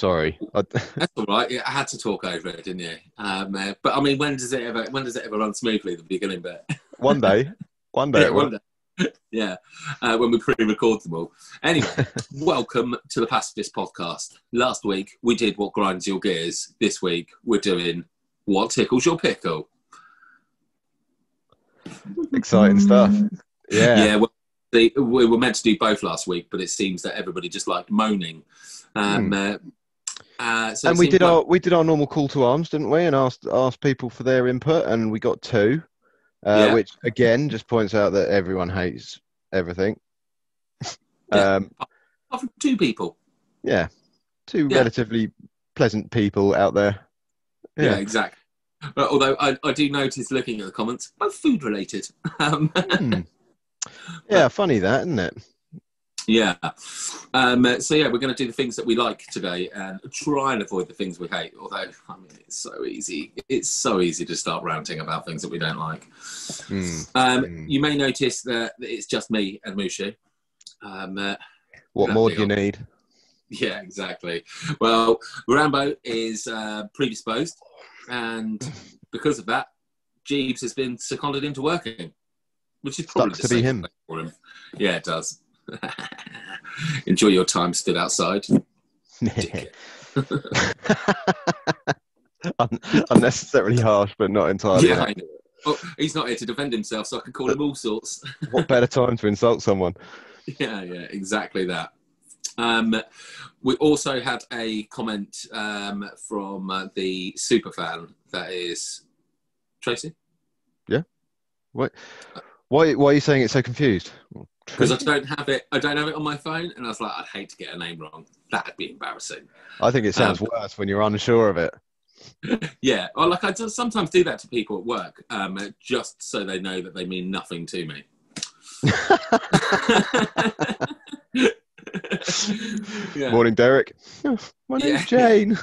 Sorry. That's all right. Yeah, I had to talk over it, didn't you? Um, uh, but I mean, when does it ever? When does it ever run smoothly? The beginning bit. one day. One day. yeah, one day. yeah. Uh, when we pre-record them all. Anyway, welcome to the Pacifist podcast. Last week we did what grinds your gears. This week we're doing what tickles your pickle. Exciting stuff. Yeah. Yeah. well, the, we were meant to do both last week, but it seems that everybody just liked moaning. Um, uh, uh, so and we did like- our we did our normal call to arms, didn't we? And asked asked people for their input, and we got two, uh, Yeah. which again just points out that everyone hates everything. Yeah. Um, apart from two people. yeah, two Yeah. relatively pleasant people out there. Yeah, Yeah, exactly. But although I, I do notice looking at the comments, both food related. Um, Hmm. yeah, funny that, isn't it? Yeah. Um, so yeah, we're going to do the things that we like today and try and avoid the things we hate. Although I mean, it's so easy. It's so easy to start ranting about things that we don't like. Hmm. Um, Mm. You may notice that it's just me and Mushu. Um, uh, What more do you on. need? Yeah, exactly. Well, Rambo is uh, predisposed, and because of that, Jeeves has been seconded into working, which is probably the to be him. for him. Yeah, it does. Enjoy your time stood outside. Un- unnecessarily harsh, but not entirely. yeah. Oh, he's not here to defend himself, so I can call him all sorts. What better time to insult someone? yeah, yeah, exactly that. Um, we also had a comment um, from uh, the super fan that is Tracy. Yeah, Why? Why are you saying it's so confused? Because I don't have it. I don't have it on my phone, and I was like, I'd hate to get a name wrong. That'd be embarrassing. I think it sounds Um, worse when you're unsure of it. Yeah, or like I just sometimes do that to people at work, um, just so they know that they mean nothing to me. yeah. Morning, Derek. My name's Yeah. Jane.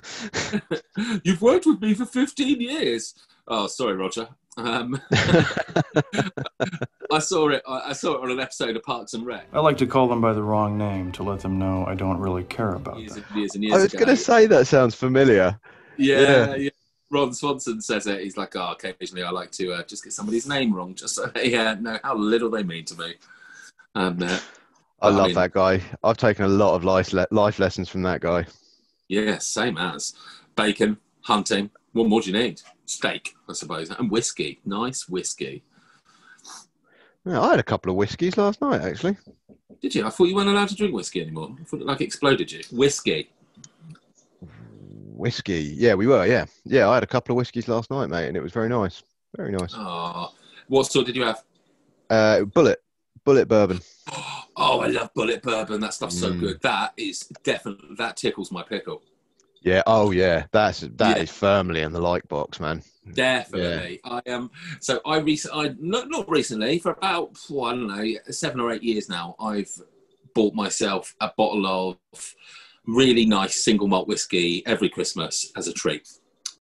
You've worked with me for fifteen years. Oh, sorry, Roger. Um, I saw it. I I saw it on an episode of Parks and Rec I like to call them by the wrong name to let them know I don't really care about years them. and years and years I was going to say that sounds familiar. Yeah, Yeah. yeah. Ron Swanson says it. He's like, oh, occasionally I like to uh, just get somebody's name wrong, just so they uh, know how little they mean to me. Um, uh, I I love mean- that guy. I've taken a lot of life le- life lessons from that guy. yeah, same as bacon, hunting. What more do you need? Steak, I suppose, and whiskey. Nice whiskey. Yeah, I had a couple of whiskies last night, actually. Did you? I thought you weren't allowed to drink whiskey anymore. I thought it like exploded you. Whiskey. Whiskey. Yeah, we were. Yeah, yeah. I had a couple of whiskies last night, mate, and it was very nice. Very nice. Oh, what sort did you have? Uh, Bulleit, Bulleit bourbon. Oh, I love Bulleit bourbon. That stuff's so Mm. good. That is definitely that tickles my pickle. Yeah. Oh, yeah. That's that is Yeah. firmly in the like box, man. Definitely. I am. Um, so I recently, I not not recently, for about oh, I don't know seven or eight years now, I've bought myself a bottle of really nice single malt whiskey every Christmas as a treat.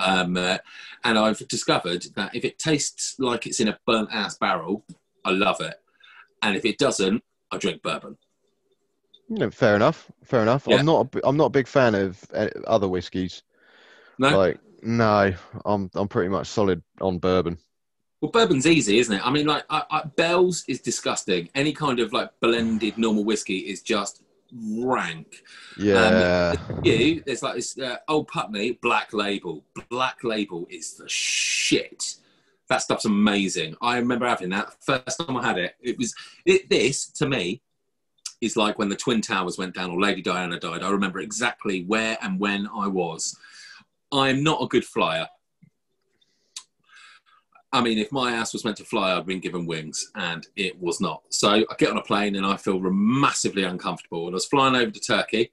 Um, uh, and I've discovered that if it tastes like it's in a burnt ass barrel, I love it. And if it doesn't, I drink bourbon. Fair enough. Fair enough. Yeah. I'm not. A, I'm not a big fan of uh, other whiskies. No, Like, no, I'm. I'm pretty much solid on bourbon. Well, bourbon's easy, isn't it? I mean, like, I, I, Bell's is disgusting. Any kind of like blended normal whiskey is just rank. Yeah. You, there's like this uh, old Pulteney Black Label. Black Label is the shit. That stuff's amazing. I remember having that first time I had it. It was it, this to me is like when the Twin Towers went down or Lady Diana died. I remember exactly where and when I was. I'm not a good flyer. I mean, if my ass was meant to fly, I'd been given wings, and it was not. So I get on a plane and I feel massively uncomfortable. And I was flying over to Turkey,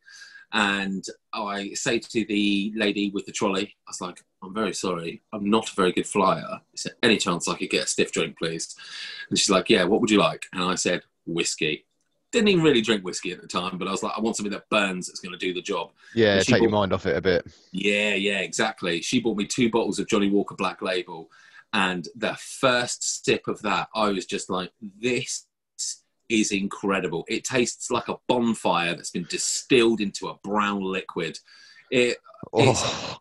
and I say to the lady with the trolley, I was like, I'm very sorry, I'm not a very good flyer. Is there any chance I could get a stiff drink, please? And she's like, Yeah, what would you like? And I said, Whiskey. Didn't even really drink whiskey at the time, but I was like, I want something that burns that's going to do the job. Yeah, take your mind off it a bit. Yeah, yeah, exactly. She bought me two bottles of Johnnie Walker Black Label, and the first sip of that, I was just like, "This is incredible." It tastes like a bonfire that's been distilled into a brown liquid. It, Oh,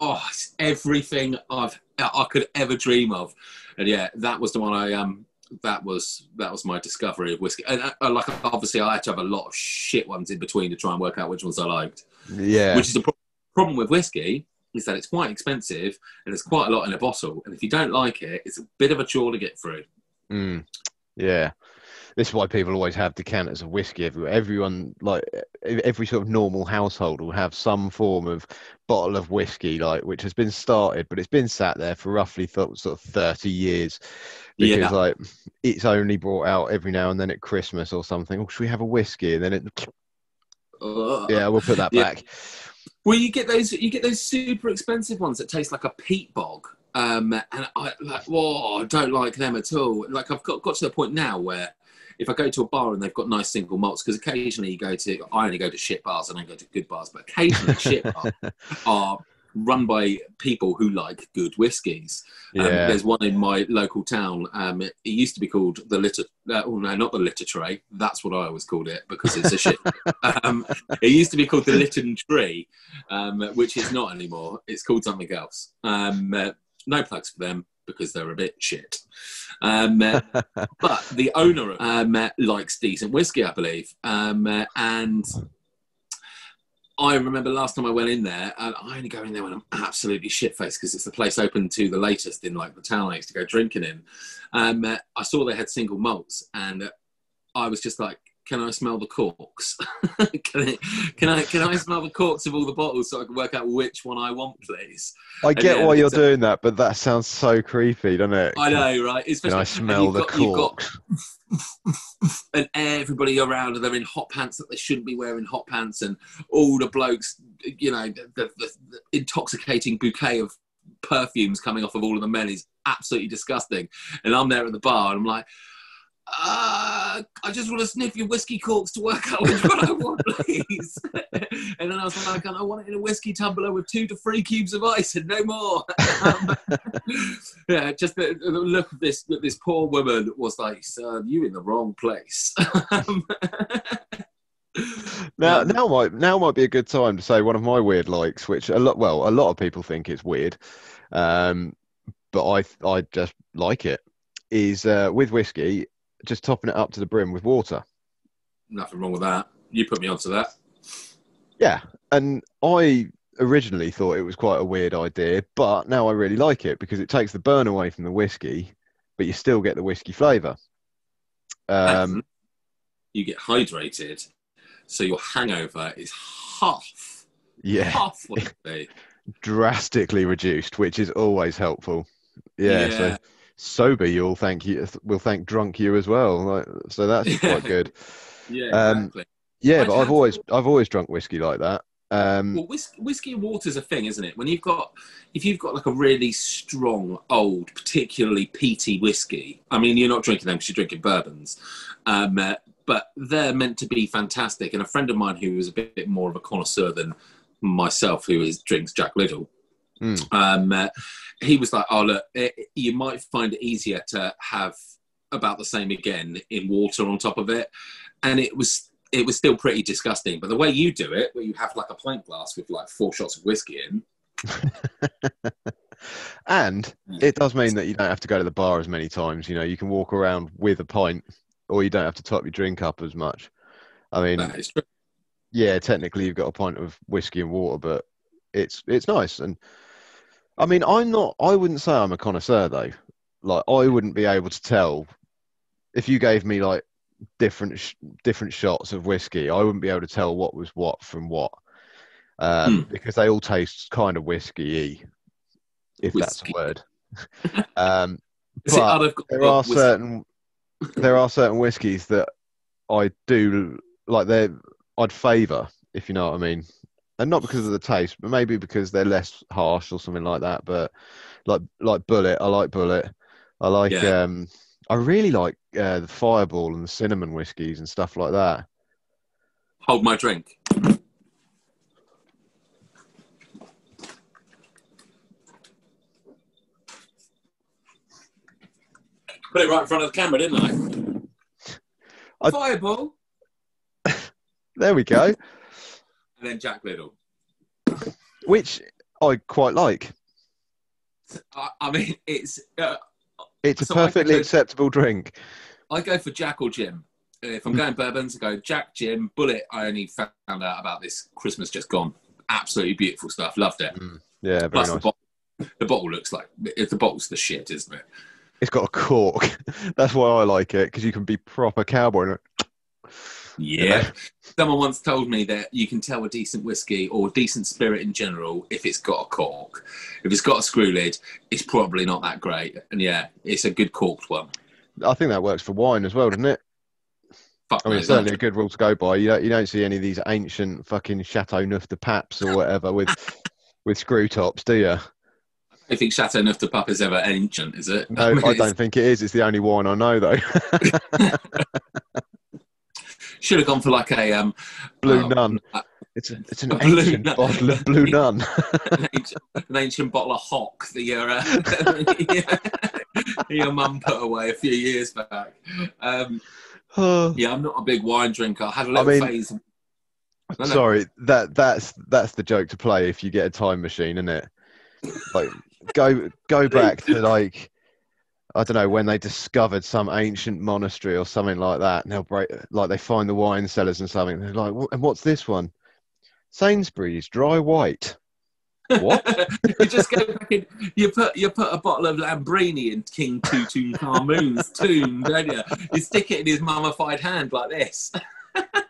oh, it's everything I've I could ever dream of, and yeah, that was the one I um. That was that was my discovery of whiskey, and uh, like obviously I had to have a lot of shit ones in between to try and work out which ones I liked. Yeah. which is the pro- problem with whiskey is that it's quite expensive and there's quite a lot in a bottle. And if you don't like it it's a bit of a chore to get through. Mm, yeah. This is why people always have decanters of whiskey everywhere. Everyone, like every sort of normal household, will have some form of bottle of whiskey, like which has been started, but it's been sat there for roughly th- sort of thirty years because, Yeah. like, it's only brought out every now and then at Christmas or something. Oh, should we have a whiskey? And then it, yeah, we'll put that Yeah. back. well you get those you get those super expensive ones that taste like a peat bog um, and I like whoa I don't like them at all like I've got, got to the point now where if I go to a bar and they've got nice single malts, because occasionally you go to, I only go to shit bars and I go to good bars, but occasionally shit bars are run by people who like good whiskies. Um, Yeah, there's one in my local town. Um, it, it used to be called the litter. Uh, oh no, not the litter tray. That's what I always called it because it's a shit. um, it used to be called the Lytton Tree, um, which is not anymore. It's called something else. Um, uh, no plugs for them because they're a bit shit. Um, uh, but the owner um, uh, likes decent whiskey, I believe, um, uh, and. I remember last time I went in there, I only go in there when I'm absolutely shit faced because it's the place open to the latest in like the town I used to go drinking in. Um, I saw they had single malts, and I was just like, "Can I smell the corks? can, I, can I can I smell the corks of all the bottles so I can work out which one I want, please?" I get why you're doing that, but that sounds so creepy, doesn't it? I know, right? Can I smell the got- you've got- corks? and everybody around and they're in hot pants that they shouldn't be wearing hot pants and all the blokes you know the, the, the, the intoxicating bouquet of perfumes coming off of all of the men is absolutely disgusting and i'm there at the bar and i'm like uh, I just want to sniff your whiskey corks to work out which one I want, please. and then I was like, I want it in a whiskey tumbler with two to three cubes of ice and no more. Um, yeah, just the, the look of this this poor woman was like, "Sir, you in the wrong place." Um, Now, now might now might be a good time to say one of my weird likes, which a lot well a lot of people think it's weird, um, but I I just like it. Is uh, with whiskey, just topping it up to the brim with water. nothing wrong with that. You put me onto that. Yeah, and I originally thought it was quite a weird idea, but now I really like it because it takes the burn away from the whiskey, but you still get the whiskey flavour. Um, you get hydrated, so your hangover is half, yeah, half what it be. drastically reduced, which is always helpful. Yeah, so Yeah. Sober you'll thank you will thank drunk you as well. Like, so that's quite good. Yeah, Um, exactly. Yeah, I'd but I've always I've always drunk whiskey like that. Um, Well, whiskey, whiskey and water's a thing, isn't it? When you've got, if you've got like a really strong, old, particularly peaty whiskey, I mean, you're not drinking them because you're drinking bourbons, um, uh, but they're meant to be fantastic. And a friend of mine who is a bit, bit more of a connoisseur than myself, who is drinks Jack Little, Mm. um, uh, he was like, "Oh, look, it, you might find it easier to have about the same again in water on top of it," and it was it was still pretty disgusting. But the way you do it, where you have like a pint glass with like four shots of whiskey in, and it does mean that you don't have to go to the bar as many times. You know, you can walk around with a pint, or you don't have to top your drink up as much. I mean, that is true. yeah, technically you've got a pint of whiskey and water, but it's it's nice. And I mean, I'm not. I wouldn't say I'm a connoisseur though. Like, I wouldn't be able to tell if you gave me like different sh- different shots of whiskey. I wouldn't be able to tell what was what from what um, because they all taste kind of whiskey-y, if that's a word. um, But there are whiskey? certain there are certain whiskies that I do like. They I'd favour if you know what I mean, and not because of the taste, but maybe because they're less harsh or something like that. But like like Bulleit, I like Bulleit. I like Yeah. um I really like uh, the Fireball and the cinnamon whiskies and stuff like that. Hold my drink. Put it right in front of the camera, didn't I? I- Fireball. There we go. And then Jack Little. Which I quite like. I, I mean, it's. Uh, It's a So I perfectly acceptable drink. I go for Jack or Jim. If I'm going bourbons, I go Jack, Jim, Bulleit. I only found out about this Christmas just gone. Absolutely beautiful stuff. Loved it. Yeah, very Plus nice. the, bottle, the bottle looks like the bottle's the shit, isn't it? It's got a cork. That's why I like it because you can be proper cowboy. Yeah. Someone once told me that you can tell a decent whiskey or a decent spirit in general if it's got a cork. If it's got a screw lid, it's probably not that great. And yeah, it's a good corked one. I think that works for wine as well, doesn't it? Fuck I mean, knows, it's certainly a good rule to go by. You don't, you don't see any of these ancient fucking Chateau Neuf de Paps or whatever with with screw tops, do you? don't think Chateau Neuf de Pape is ever ancient, is it? No, I don't think it is. It's the only wine I know though. Should have gone for like a um, Blue Oh, Nun. uh, It's a, it's an ancient Nun. bottle of Blue Nun. an, ancient, an ancient bottle of hock that your uh, your mum put away a few years back. Um, yeah, I'm not a big wine drinker. I had a little mean, phase. No. Sorry, that that's that's the joke to play if you get a time machine, isn't it? Like go go back to like I don't know when they discovered some ancient monastery or something like that, and they'll break like they find the wine cellars and something. And They're like, "What- and what's this one? Sainsbury's dry white. What? you just go back in. You put you put a bottle of Lambrini in King Tutankhamun's tomb, don't you? You stick it in his mummified hand like this.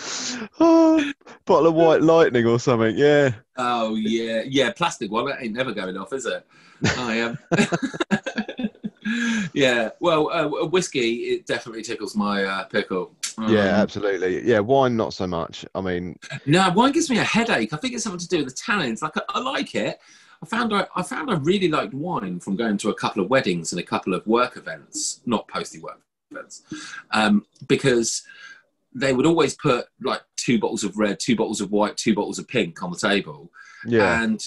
oh, bottle of white lightning or something. Yeah. Oh yeah, yeah, plastic one. That ain't never going off, is it? I am. yeah. Well, uh, whiskey it definitely tickles my uh, pickle. Um, Yeah, absolutely. Yeah, wine not so much. I mean, No, wine gives me a headache. I think it's something to do with the tannins. Like I, I like it. I found I, I found I really liked wine from going to a couple of weddings and a couple of work events, not posty work events, um, because they would always put like two bottles of red, two bottles of white, two bottles of pink on the table, yeah, and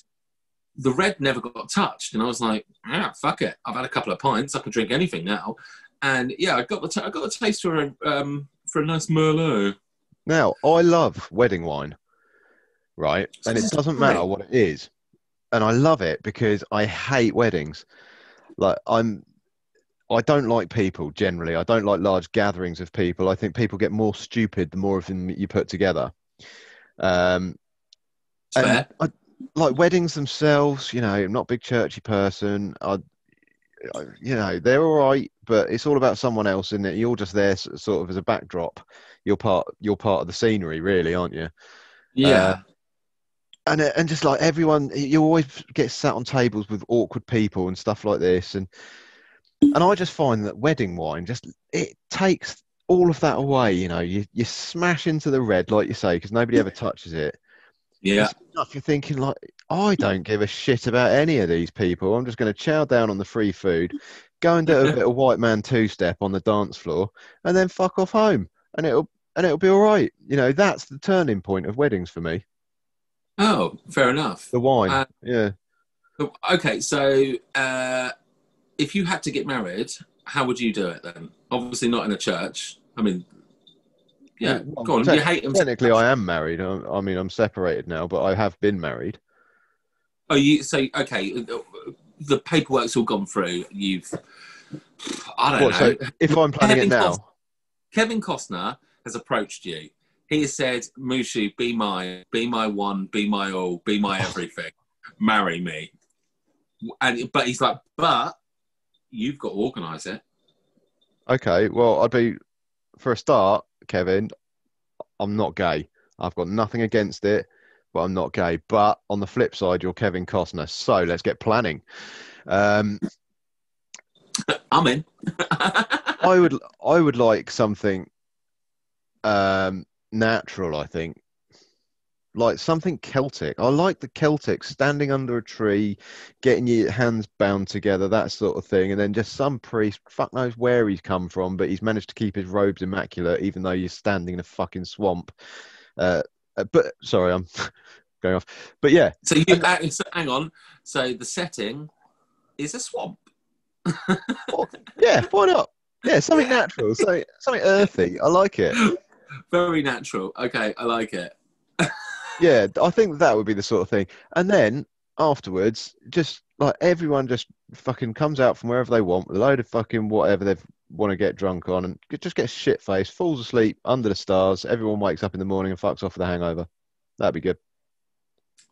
the red never got touched. And I was like, ah, fuck it. I've had a couple of pints. I can drink anything now. And yeah, I got the t- I got the taste for a um, for a nice merlot. Now, I love wedding wine, right? And it doesn't matter what it is. And I love it because I hate weddings. Like I'm I don't like people generally. I don't like large gatherings of people. I think people get more stupid the more of them you put together. Um and. I, like weddings themselves, you know, I'm not a big churchy person. I, I you know, they're all right, but it's all about someone else, isn't it? You're just there sort of as a backdrop. You're part you're part of the scenery, really, aren't you? Yeah. Uh, and and just like everyone, you always get sat on tables with awkward people and stuff like this, and and I just find that wedding wine just it takes all of that away. You know, you you smash into the red, like you say, because nobody ever touches it. yeah. Stuff you're thinking like, I don't give a shit about any of these people. I'm just going to chow down on the free food, go and do a bit of white man two step on the dance floor, and then fuck off home, and it'll and it'll be all right. You know, that's the turning point of weddings for me. Oh, fair enough. The wine, Uh, yeah. Okay, so uh, if you had to get married, how would you do it then? Obviously, not in a church. I mean, yeah, Well, go on. te- You hate them. Technically, I am married. I, I mean, I'm separated now, but I have been married. Oh, you so okay? The paperwork's all gone through. You've, I don't What, know. so if I'm planning it Kevin now, Costner- Kevin Costner has approached you. He has said, "Mushu, be my, be my one, be my all, be my everything. Marry me." And but he's like, but you've got to organise it. okay. Well, I'd be for a start, Kevin. I'm not gay. I've got nothing against it, but I'm not gay. But on the flip side, you're Kevin Costner, so let's get planning. Um, I'm in. I would I would like something um, natural. I think like something Celtic. I like the Celtic standing under a tree, getting your hands bound together, that sort of thing, and then just some priest, fuck knows where he's come from, but he's managed to keep his robes immaculate, even though you're standing in a fucking swamp. Uh, uh but sorry, I'm going off. But yeah, So you uh, so hang on. So the setting is a swamp. yeah, why not? Yeah, something natural, so something earthy. I like it. Very natural. Okay, I like it. Yeah, I think that would be the sort of thing. And then afterwards, just like everyone just fucking comes out from wherever they want with a load of fucking whatever they want to get drunk on and just get shit faced, falls asleep under the stars. Everyone wakes up in the morning and fucks off with a hangover. That'd be good.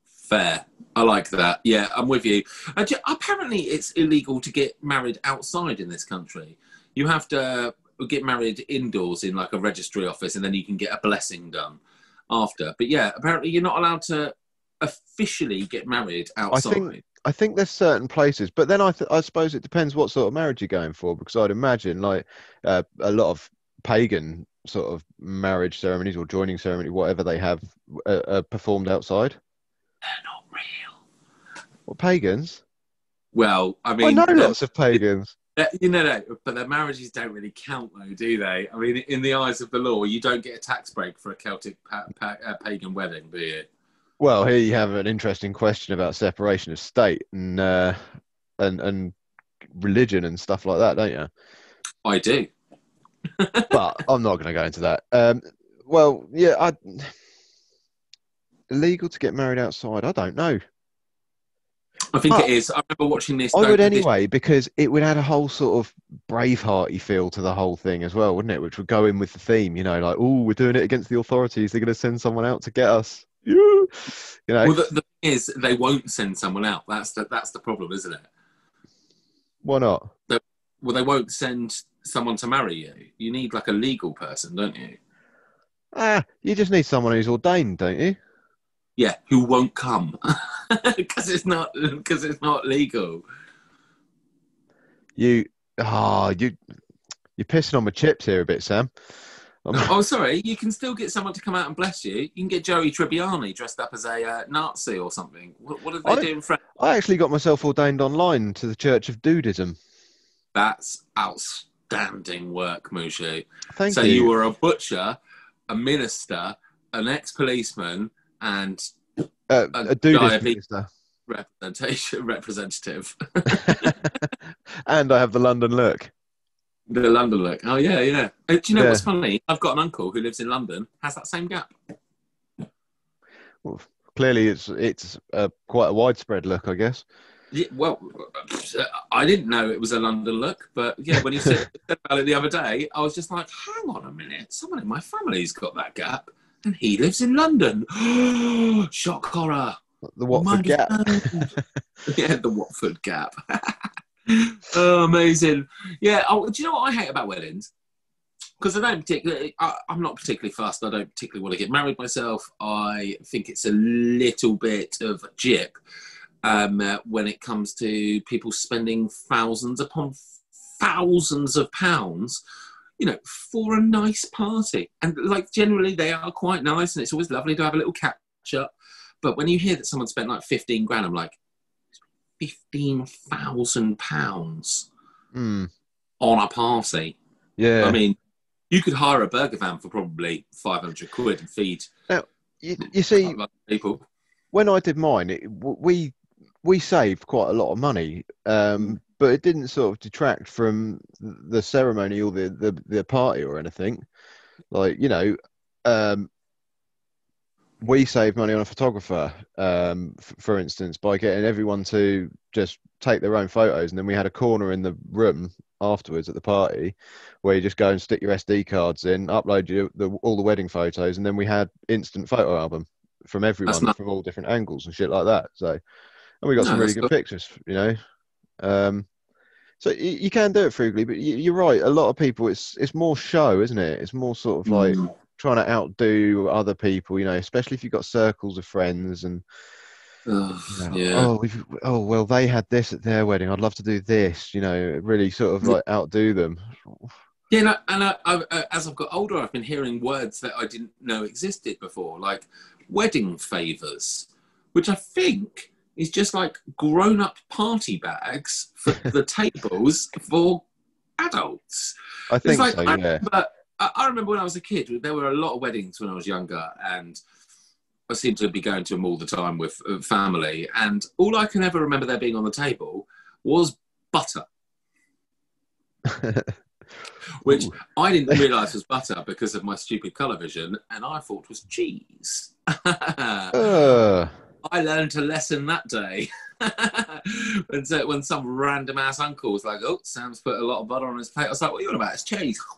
Fair. I like that. Yeah, I'm with you. Uh, ju- apparently, it's illegal to get married outside in this country. You have to get married indoors in like a registry office, and then you can get a blessing done after. But yeah, apparently, you're not allowed to officially get married outside. think- I think there's certain places, but then I, th- I suppose it depends what sort of marriage you're going for, because I'd imagine like uh, a lot of pagan sort of marriage ceremonies or joining ceremony, whatever they have, uh, uh, performed outside. They're not real. Well, pagans. Well, I mean, I know lots of pagans. You know, no, but their marriages don't really count, though, do they? I mean, in the eyes of the law, you don't get a tax break for a Celtic pa- pa- uh, pagan wedding, do you? Well, here you have an interesting question about separation of state and uh, and and religion and stuff like that, don't you? I do. But I'm not going to go into that. Um, well, yeah, I illegal to get married outside. I don't know. I think But- it is. I remember watching this. I would anyway because it would add a whole sort of bravehearty feel to the whole thing as well, wouldn't it? Which would go in with the theme, you know, like oh, we're doing it against the authorities. They're going to send someone out to get us. Yeah. You know, Well, the, the thing is, they won't send someone out. That's the that's the problem, isn't it? why not? Well, they won't send someone to marry you. You need like a legal person, don't you? Ah, you just need someone who's ordained, don't you? Yeah, who won't come because it's not because it's not legal. You, ah, you, you're pissing on my chips here a bit, Sam. I'm- oh, sorry. You can still get someone to come out and bless you. You can get Joey Tribbiani dressed up as a uh, Nazi or something. What, what did they I- do in France? I actually got myself ordained online to the Church of Dudeism. That's outstanding work, Mushu. Thank so you. So you were a butcher, a minister, an ex-policeman, and uh, a a diabetes- minister. representation representative. and I have the London look. the London look. Oh yeah, yeah. Uh, do you know Yeah. what's funny? I've got an uncle who lives in London. Has that same gap. Well, clearly, it's it's uh, quite a widespread look, I guess. Yeah, well, uh, I didn't know it was a London look, but yeah, when you said said about it the other day, I was just like, hang on a minute, someone in my family's got that gap, and he lives in London. Shock horror. The Watford Gap. yeah, the Watford Gap. oh, amazing. Yeah. Oh, do you know what I hate about weddings? Because I don't particularly, I, I'm not particularly fast. I don't particularly want to get married myself. I think it's a little bit of a jip um, uh, when it comes to people spending thousands upon thousands of pounds, you know, for a nice party. And like generally, they are quite nice, and it's always lovely to have a little catch up. But when you hear that someone spent like 15 grand, I'm like, 15,000 pounds Hmm. on a party. yeah. I mean, you could hire a burger van for probably 500 quid and feed you, you see, a lot of people. when I did mine, it, we we saved quite a lot of money, um, but it didn't sort of detract from the ceremony or the, the, the party or anything. Like you know, um, we saved money on a photographer, um, f- for instance, by getting everyone to just take their own photos, and then we had a corner in the room afterwards at the party where you just go and stick your SD cards in, upload your, the, all the wedding photos, and then we had instant photo album from everyone nice. from all different angles and shit like that. So, and we got No, some really good good. pictures, you know. Um, so you, you can do it frugally, but you, you're right. A lot of people, it's it's more show, isn't it? It's more sort of like Mm. trying to outdo other people, you know, especially if you've got circles of friends and Oh, you know, yeah. Oh, we've, oh well, they had this at their wedding. I'd love to do this. You know, really sort of like outdo them. Yeah, and, I, and I, I, as I've got older, I've been hearing words that I didn't know existed before, like wedding favours, which I think is just like grown-up party bags for the tables for adults. I think like, so. I Yeah. remember, I, I remember when I was a kid, there were a lot of weddings when I was younger, and I seemed to be going to them all the time with uh, family. And all I can ever remember there being on the table was butter, which. I didn't realise was butter because of my stupid colour vision, and I thought was cheese. Uh, I learned a lesson that day. when, so, when some random ass uncle was like, "Oh, Sam's put a lot of butter on his plate," I was like, "What are you on about? It's cheese."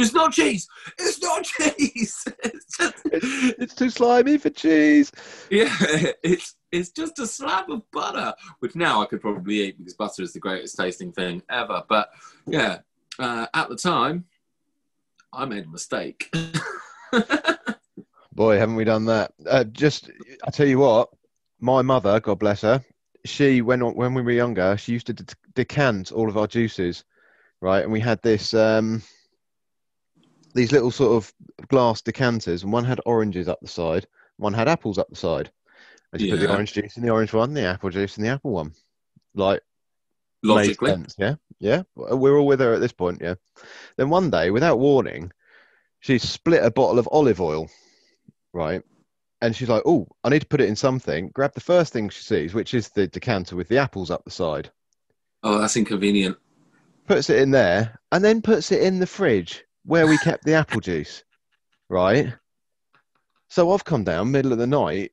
It's not cheese. It's not cheese. It's just, it's too slimy for cheese. yeah, it's it's just a slab of butter, which now I could probably eat because butter is the greatest tasting thing ever. But yeah, uh, at the time, I made a mistake. Boy, haven't we done that? Uh, just, I tell you what, my mother, God bless her, she when when we were younger, she used to de- decant all of our juices, right? And we had this um, these little sort of glass decanters, and one had oranges up the side, one had apples up the side. And she put the orange juice in the orange one, the apple juice in the apple one. Like Logically, sense, yeah, yeah. We're all with her at this point, yeah. Then one day, without warning, she split a bottle of olive oil, right? And she's like, "Oh, I need to put it in something." Grab the first thing she sees, which is the decanter with the apples up the side. oh, that's inconvenient. Puts it in there, and then puts it in the fridge where we kept the apple juice, right? So I've come down middle of the night,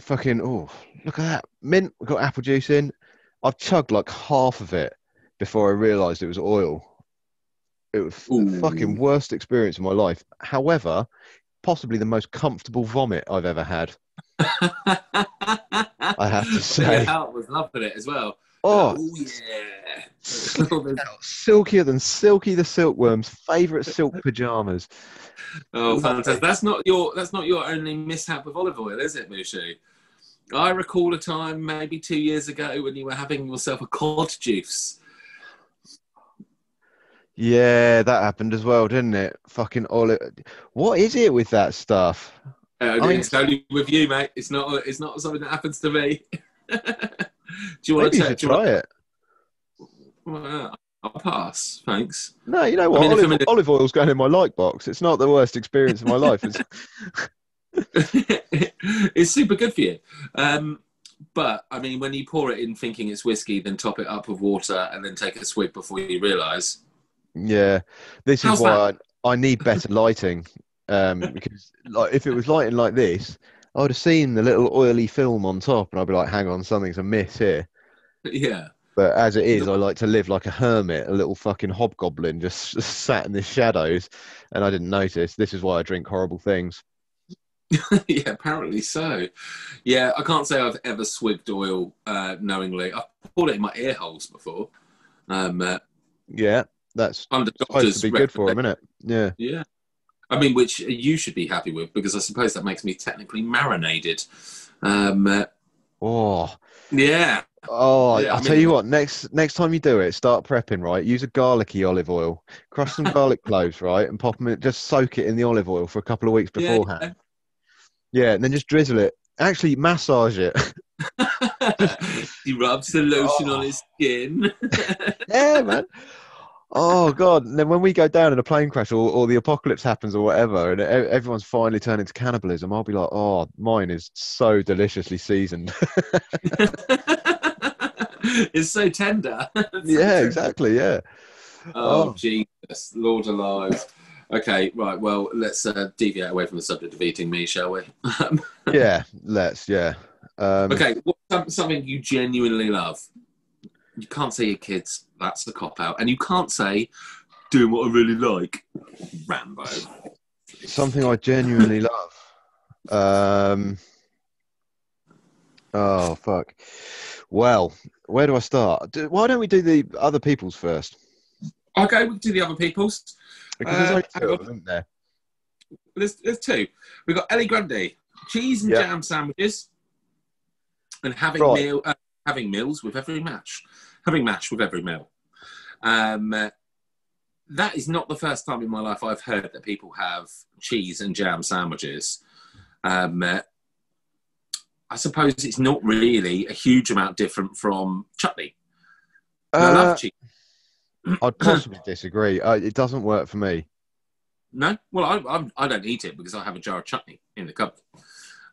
fucking. Oh, look at that mint! We've got apple juice in. I've chugged like half of it before I realised it was oil. It was the fucking worst experience of my life. However, possibly the most comfortable vomit I've ever had. I have to say. I was loving it as well. Oh, oh yeah. silkier than Silky the Silkworm's favourite silk pajamas. oh, fantastic! That's not your that's not your only mishap with olive oil, is it, Mushu? I recall a time maybe two years ago when you were having yourself a cod juice. Yeah, that happened as well, didn't it? Fucking olive. What is it with that stuff? Uh, I mean- it's only with you, mate. It's not it's not something that happens to me. do you want to should you want- try it. Well, I'll pass, thanks. No, you know what? I'm olive, in olive oil's going in my like box. It's not the worst experience of my life. It's, it's super good for you. Um, but I mean, when you pour it in thinking it's whiskey, then top it up with water and then take a swig before you realise. Yeah, this How's is why I, I need better lighting. Um, because like if it was lighting like this, I would have seen the little oily film on top, and I'd be like, "Hang on, something's amiss here." Yeah. But as it is, I like to live like a hermit, a little fucking hobgoblin, just sat in the shadows, and I didn't notice. This is why I drink horrible things. yeah, apparently so. Yeah, I can't say I've ever swigged oil uh, knowingly. I've poured it in my ear holes before. Um, uh, Yeah, that's under supposed doctor's to be good for him, isn't it? Yeah. Yeah. I mean, which you should be happy with because I suppose that makes me technically marinated. Um, uh, Oh, yeah. oh! Yeah, I I'll tell you what. Next, next time you do it, start prepping. Right, use a garlicky olive oil. Crush some garlic cloves, right, and pop them. In, just soak it in the olive oil for a couple of weeks Yeah, beforehand. Yeah, and then just drizzle it. Actually, massage it. he rubs the lotion Oh. on his skin. yeah, man. Oh god! And then when we go down in a plane crash or, or the apocalypse happens or whatever, and everyone's finally turned into cannibalism, I'll be like, "Oh, mine is so deliciously seasoned." it's so tender. Yeah, exactly. Yeah. Oh, Oh. Jesus, Lord alive. Okay, right. Well, let's uh, deviate away from the subject of eating me, shall we? Yeah. Let's. Yeah. Um, okay, what's something you genuinely love? You can't say your kids. That's a cop out, and you can't say doing what I really like. Rambo. Something I genuinely love. Um. Oh fuck. Well, where do I start? Do, why don't we do the other people's first? Okay, we can do the other people's. Because there's Uh, only two hang of them, there? There's, there's two. We've got Ellie Grundy, cheese and Yep. jam sandwiches, and having Right. meal, uh, having meals with every match, having mash with every meal. Um, uh, that is not the first time in my life I've heard that people have cheese and jam sandwiches. Um, uh, I suppose it's not really a huge amount different from chutney. I Uh, love cheese. I'd possibly disagree. Uh, it doesn't work for me. No, well, I, I, I don't eat it because I have a jar of chutney in the cupboard.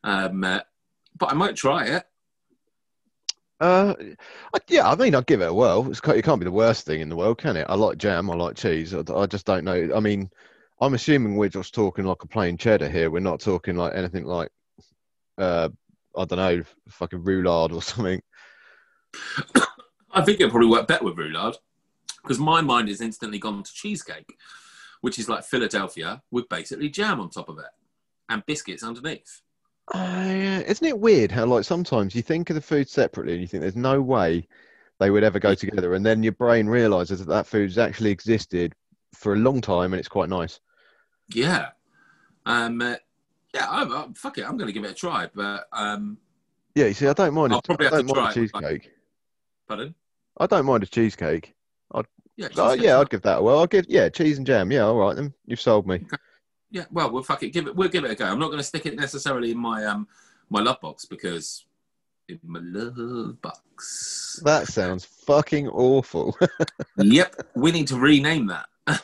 Um, uh, but I might try it. Uh, yeah, I mean, I'd give it a whirl. It's, it can't be the worst thing in the world, can it? I like jam. I like cheese. I, I just don't know. I mean, I'm assuming we're just talking like a plain cheddar here. We're not talking like anything like, uh, I don't know, fucking roulade or something. I think it'd probably work better with roulade because my mind has instantly gone to cheesecake, which is like Philadelphia with basically jam on top of it and biscuits underneath. Uh, isn't it weird how like sometimes you think of the food separately and you think there's no way they would ever go together, and then your brain realizes that that food's actually existed for a long time and it's quite nice. Yeah. Um, uh, yeah, I'm, i fuck it. I'm going to give it a try. But, um, Yeah, you see, I don't mind. I'll A, probably I have to don't mind a try it, but- cheesecake. pardon? I don't mind a cheesecake. Yeah, Oh, cheesecake's yeah. I'd give that a well. I'll give yeah, cheese and jam. Yeah, all right then. You've sold me. Yeah, well, we'll fuck it. Give it. We'll give it a go. I'm not going to stick it necessarily in my um my love box because in my love box. That sounds fucking awful. yep, we need to rename that. uh,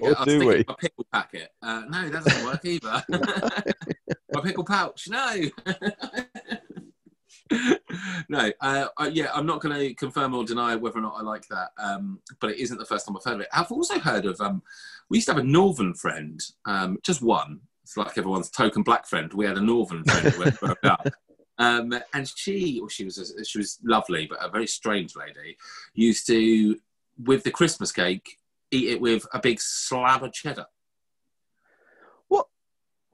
Or I'll do we? my pickle packet. Uh, no, that doesn't work either. my pickle pouch. No. no, uh, uh, yeah, I'm not going to confirm or deny whether or not I like that, um, but it isn't the first time I've heard of it. I've also heard of, um, we used to have a northern friend, um, just one. It's like everyone's token black friend. We had a northern friend who broke up. Um, and she, or she was, a, she was lovely, but a very strange lady, used to, with the Christmas cake, eat it with a big slab of cheddar.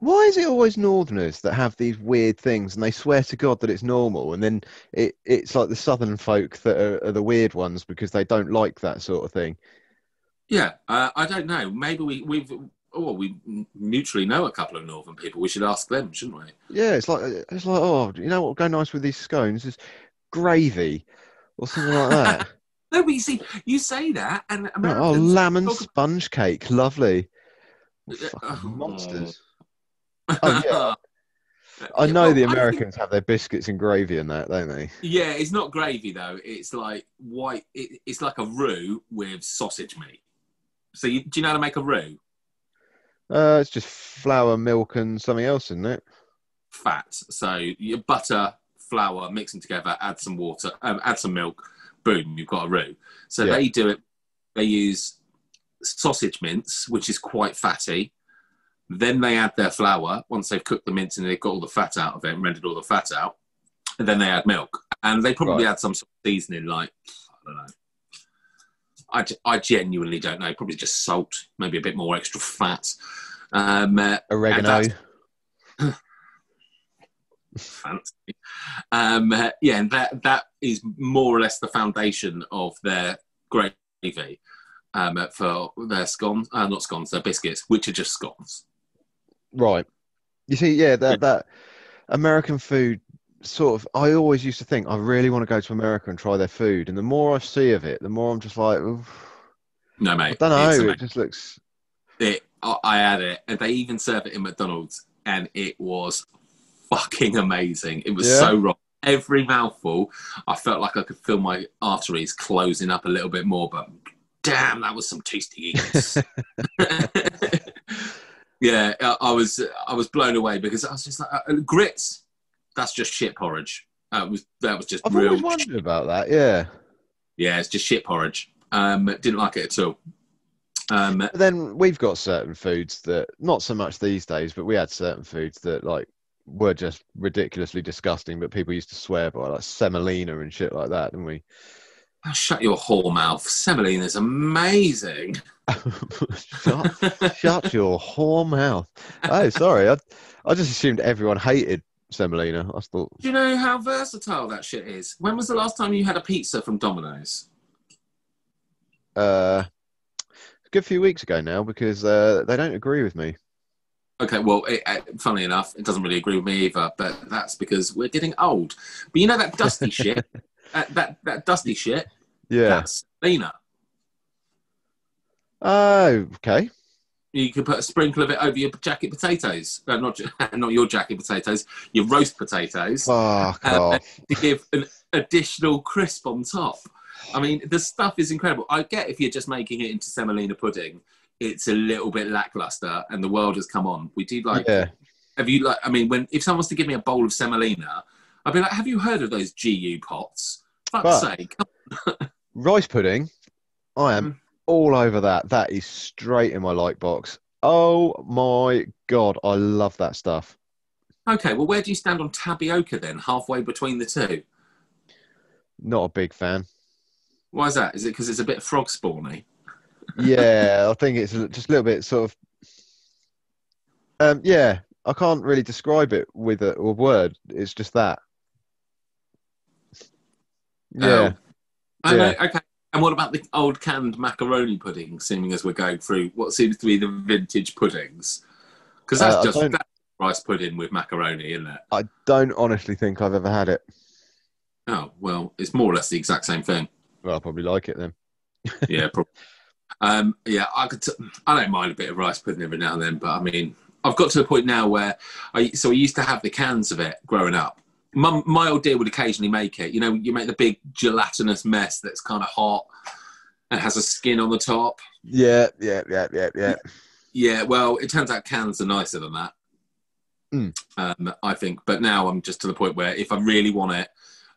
Why is it always Northerners that have these weird things and they swear to God that it's normal, and then it, it's like the Southern folk that are, are the weird ones because they don't like that sort of thing. Yeah, uh, I don't know. Maybe we, we've, oh, we mutually know a couple of northern people. We should ask them, shouldn't we? Yeah, it's like it's like oh, you know what would go nice with these scones is gravy or something like that. No, but you see, you say that, and oh, Americans lamb and talk- sponge cake, lovely. Uh, oh. monsters. Oh, yeah. I know well, the think- Americans have their biscuits and gravy and that, don't they? yeah, it's not gravy though. It's like white. It, it's like a roux with sausage meat. So, you, do you know how to make a roux? Uh, it's just flour, milk, and something else, isn't it? Fat. So, you butter, flour, mix them together. Add some water. Um, add some milk. Boom, you've got a roux. So Yeah. they do it. They use sausage mince, which is quite fatty. Then they add their flour once they've cooked the mince and they've got all the fat out of it and rendered all the fat out. And then they add milk. And they probably Right. add some sort of seasoning, like, I don't know. I, I genuinely don't know. Probably just salt, maybe a bit more extra fat. Um, uh, Oregano. fancy. Um, uh, yeah, and that that is more or less the foundation of their gravy um, uh, for their scones, uh, not scones, their biscuits, which are just scones. Right. You see, yeah, that that American food sort of. I always used to think I really want to go to America and try their food, and the more I see of it, the more I'm just like, "Oof." No, I mate. don't know. It just looks. It, I I had it, and they even serve it in McDonald's, and it was fucking amazing. It was Yeah. so wrong. Every mouthful, I felt like I could feel my arteries closing up a little bit more, but damn, that was some tasty eats. yeah, I, was I was blown away because I was just like uh, grits. That's just shit porridge. That was that was just I've real. always wondered about that. Yeah. Yeah, it's just shit porridge. Um, didn't like it at all. Um, But then we've got certain foods that, not so much these days, but we had certain foods that like were just ridiculously disgusting, but people used to swear by, like semolina and shit like that, didn't we? Oh, shut your whore mouth. Semolina is amazing. shut, shut your whore mouth. Oh, sorry. I, I just assumed everyone hated semolina. I thought, Do you know how versatile that shit is? When was the last time you had a pizza from Domino's? uh, a good few weeks ago now because uh, they don't agree with me. Okay, well, it, uh, funnily enough, it doesn't really agree with me either, but that's because we're getting old. But you know that dusty shit, that, that that dusty shit. Yeah. That's Lena. Oh, okay. You can put a sprinkle of it over your jacket potatoes. No, not not your jacket potatoes, your roast potatoes, Fuck um, off. to give an additional crisp on top. I mean, the stuff is incredible. I get if you're just making it into semolina pudding, it's a little bit lackluster, and the world has come on. We do like. yeah. Have you like? I mean, when if someone was to give me a bowl of semolina, I'd be like, "Have you heard of those GU pots?" Fuck's But- sake! Rice pudding. I am Mm. all over that. That is straight in my like box. Oh my god, I love that stuff. Okay, well, where do you stand on tapioca then? Halfway between the two. Not a big fan. Why is that? Is it because it's a bit frog spawny? Yeah, I think it's just a little bit sort of. Um, yeah, I can't really describe it with a, a word. It's just that. Yeah, I know. Yeah. Okay. And what about the old canned macaroni pudding? Seeming as we're going through what seems to be the vintage puddings, because that's Uh, just that's rice pudding with macaroni, isn't it? I don't honestly think I've ever had it. Oh well, it's more or less the exact same thing. Well, I'll probably like it then. Yeah, probably. Um, yeah, I could. T- I don't mind a bit of rice pudding every now and then, but I mean, I've got to the point now where I so I used to have the cans of it growing up. Mum, my old dear would occasionally make it. You know, you make the big gelatinous mess that's kind of hot and has a skin on the top. Yeah, yeah, yeah, yeah, yeah. Yeah, well, it turns out cans are nicer than that. Mm. Um, I think, but now I'm just to the point where if I really want it,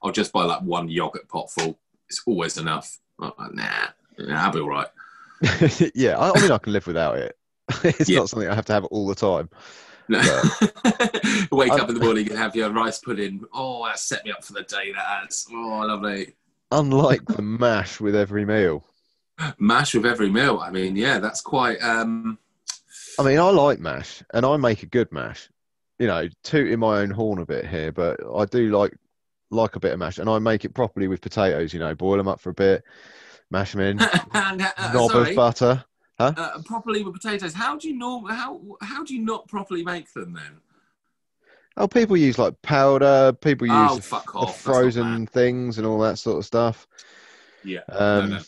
I'll just buy like one yogurt pot full. It's always enough. Like, nah, nah, I'll be all right. yeah, I, I mean, I can live without it. it's Yeah. not something I have to have all the time. No. Wake I- up in the morning and have your rice pudding. Oh, that set me up for the day. That has. Oh, lovely. Unlike the mash with every meal. Mash with every meal. I mean, yeah, that's quite. Um, I mean, I like mash, and I make a good mash. You know, tooting my own horn a bit here, but I do like like a bit of mash, and I make it properly with potatoes. You know, boil them up for a bit, mash them in, and, knob sorry, of butter. Uh, properly with potatoes. How do you norm? How how do you not properly make them then? Oh, people use like powder. People use Oh, the, fuck the off, frozen things and all that sort of stuff. Yeah. Um, no.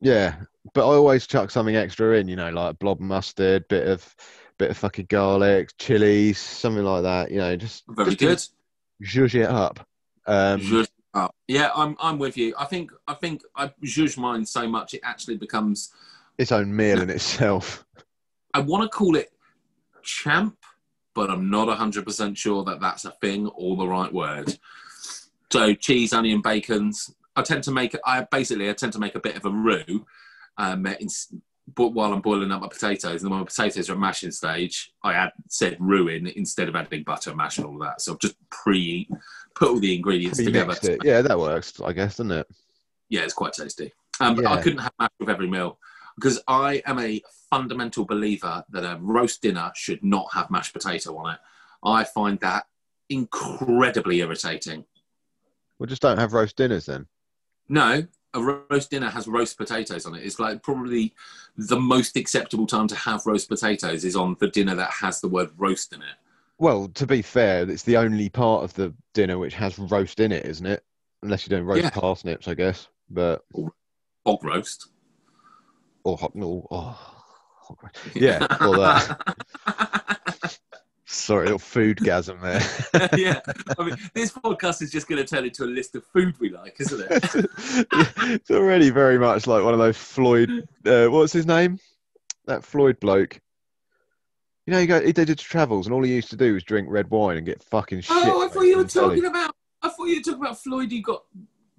Yeah, but I always chuck something extra in. You know, like blob mustard, bit of bit of fucking garlic, chilies, something like that. You know, just Very just good. zhuzh it up. Um, Zhuzh up. Yeah, I'm I'm with you. I think I think I zhuzh mine so much it actually becomes. Its own meal in itself. I want to call it champ, but I'm not 100% sure that that's a thing or the right word. So cheese, onion, bacons. I tend to make I basically I tend to make a bit of a roux, um, in, but while I'm boiling up my potatoes, and when my potatoes are at mashing stage, I add said roux in instead of adding butter, mash, and all that. So I've just pre put all the ingredients together. Pre-mixed it. Yeah, that works, I guess, doesn't it? Yeah, it's quite tasty. Um, but I couldn't have mash with every meal because I am a fundamental believer that a roast dinner should not have mashed potato on it. I find that incredibly irritating. Well, just don't have roast dinners then. No, a roast dinner has roast potatoes on it. It's like probably the most acceptable time to have roast potatoes is on the dinner that has the word roast in it. Well, to be fair, it's the only part of the dinner which has roast in it, isn't it? Unless you're doing roast Yeah. parsnips, I guess. But Hog roast. Or hot no, oh, yeah, all that. Sorry, little food gasm there. yeah, I mean, this podcast is just going to turn into a list of food we like, isn't it? it's already very much like one of those Floyd. Uh, what's his name? That Floyd bloke. You know, he go. He did his travels, and all he used to do was drink red wine and get fucking shit. Oh, I thought you were the telly. talking about. I thought you were talking about Floyd. who got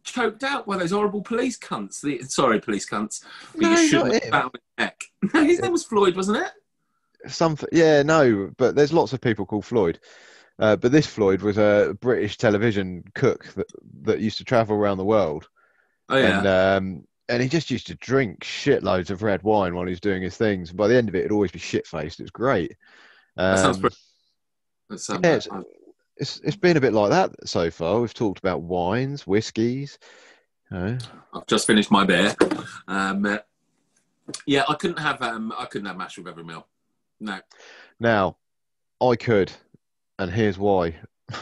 choked out by those horrible police cunts. The, sorry, police cunts. No, you shouldn't have him. found his neck. No, his name was Floyd, wasn't it? Something. Yeah, no, but there's lots of people called Floyd. Uh, but this Floyd was a British television cook that that used to travel around the world, Oh yeah. and um, and he just used to drink shitloads of red wine while he was doing his things. By the end of it, it'd always be shit faced. It was great. that sounds Um, pretty. That sounds, yeah, it's- it's been a bit like that so far. We've talked about wines, whiskies. You know. I've just finished my beer. Um, uh, yeah, I couldn't have. Um, I couldn't have mash with every meal. No. Now, I could, and here's why.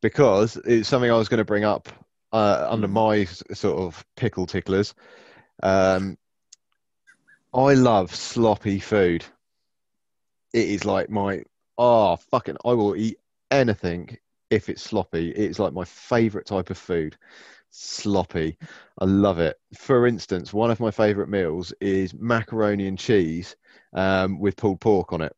because it's something I was going to bring up uh, under my sort of pickle ticklers. Um, I love sloppy food. It is like my oh fucking I will eat anything if it's sloppy. It's like my favorite type of food. Sloppy. I love it. For instance, one of my favorite meals is macaroni and cheese um, with pulled pork on it.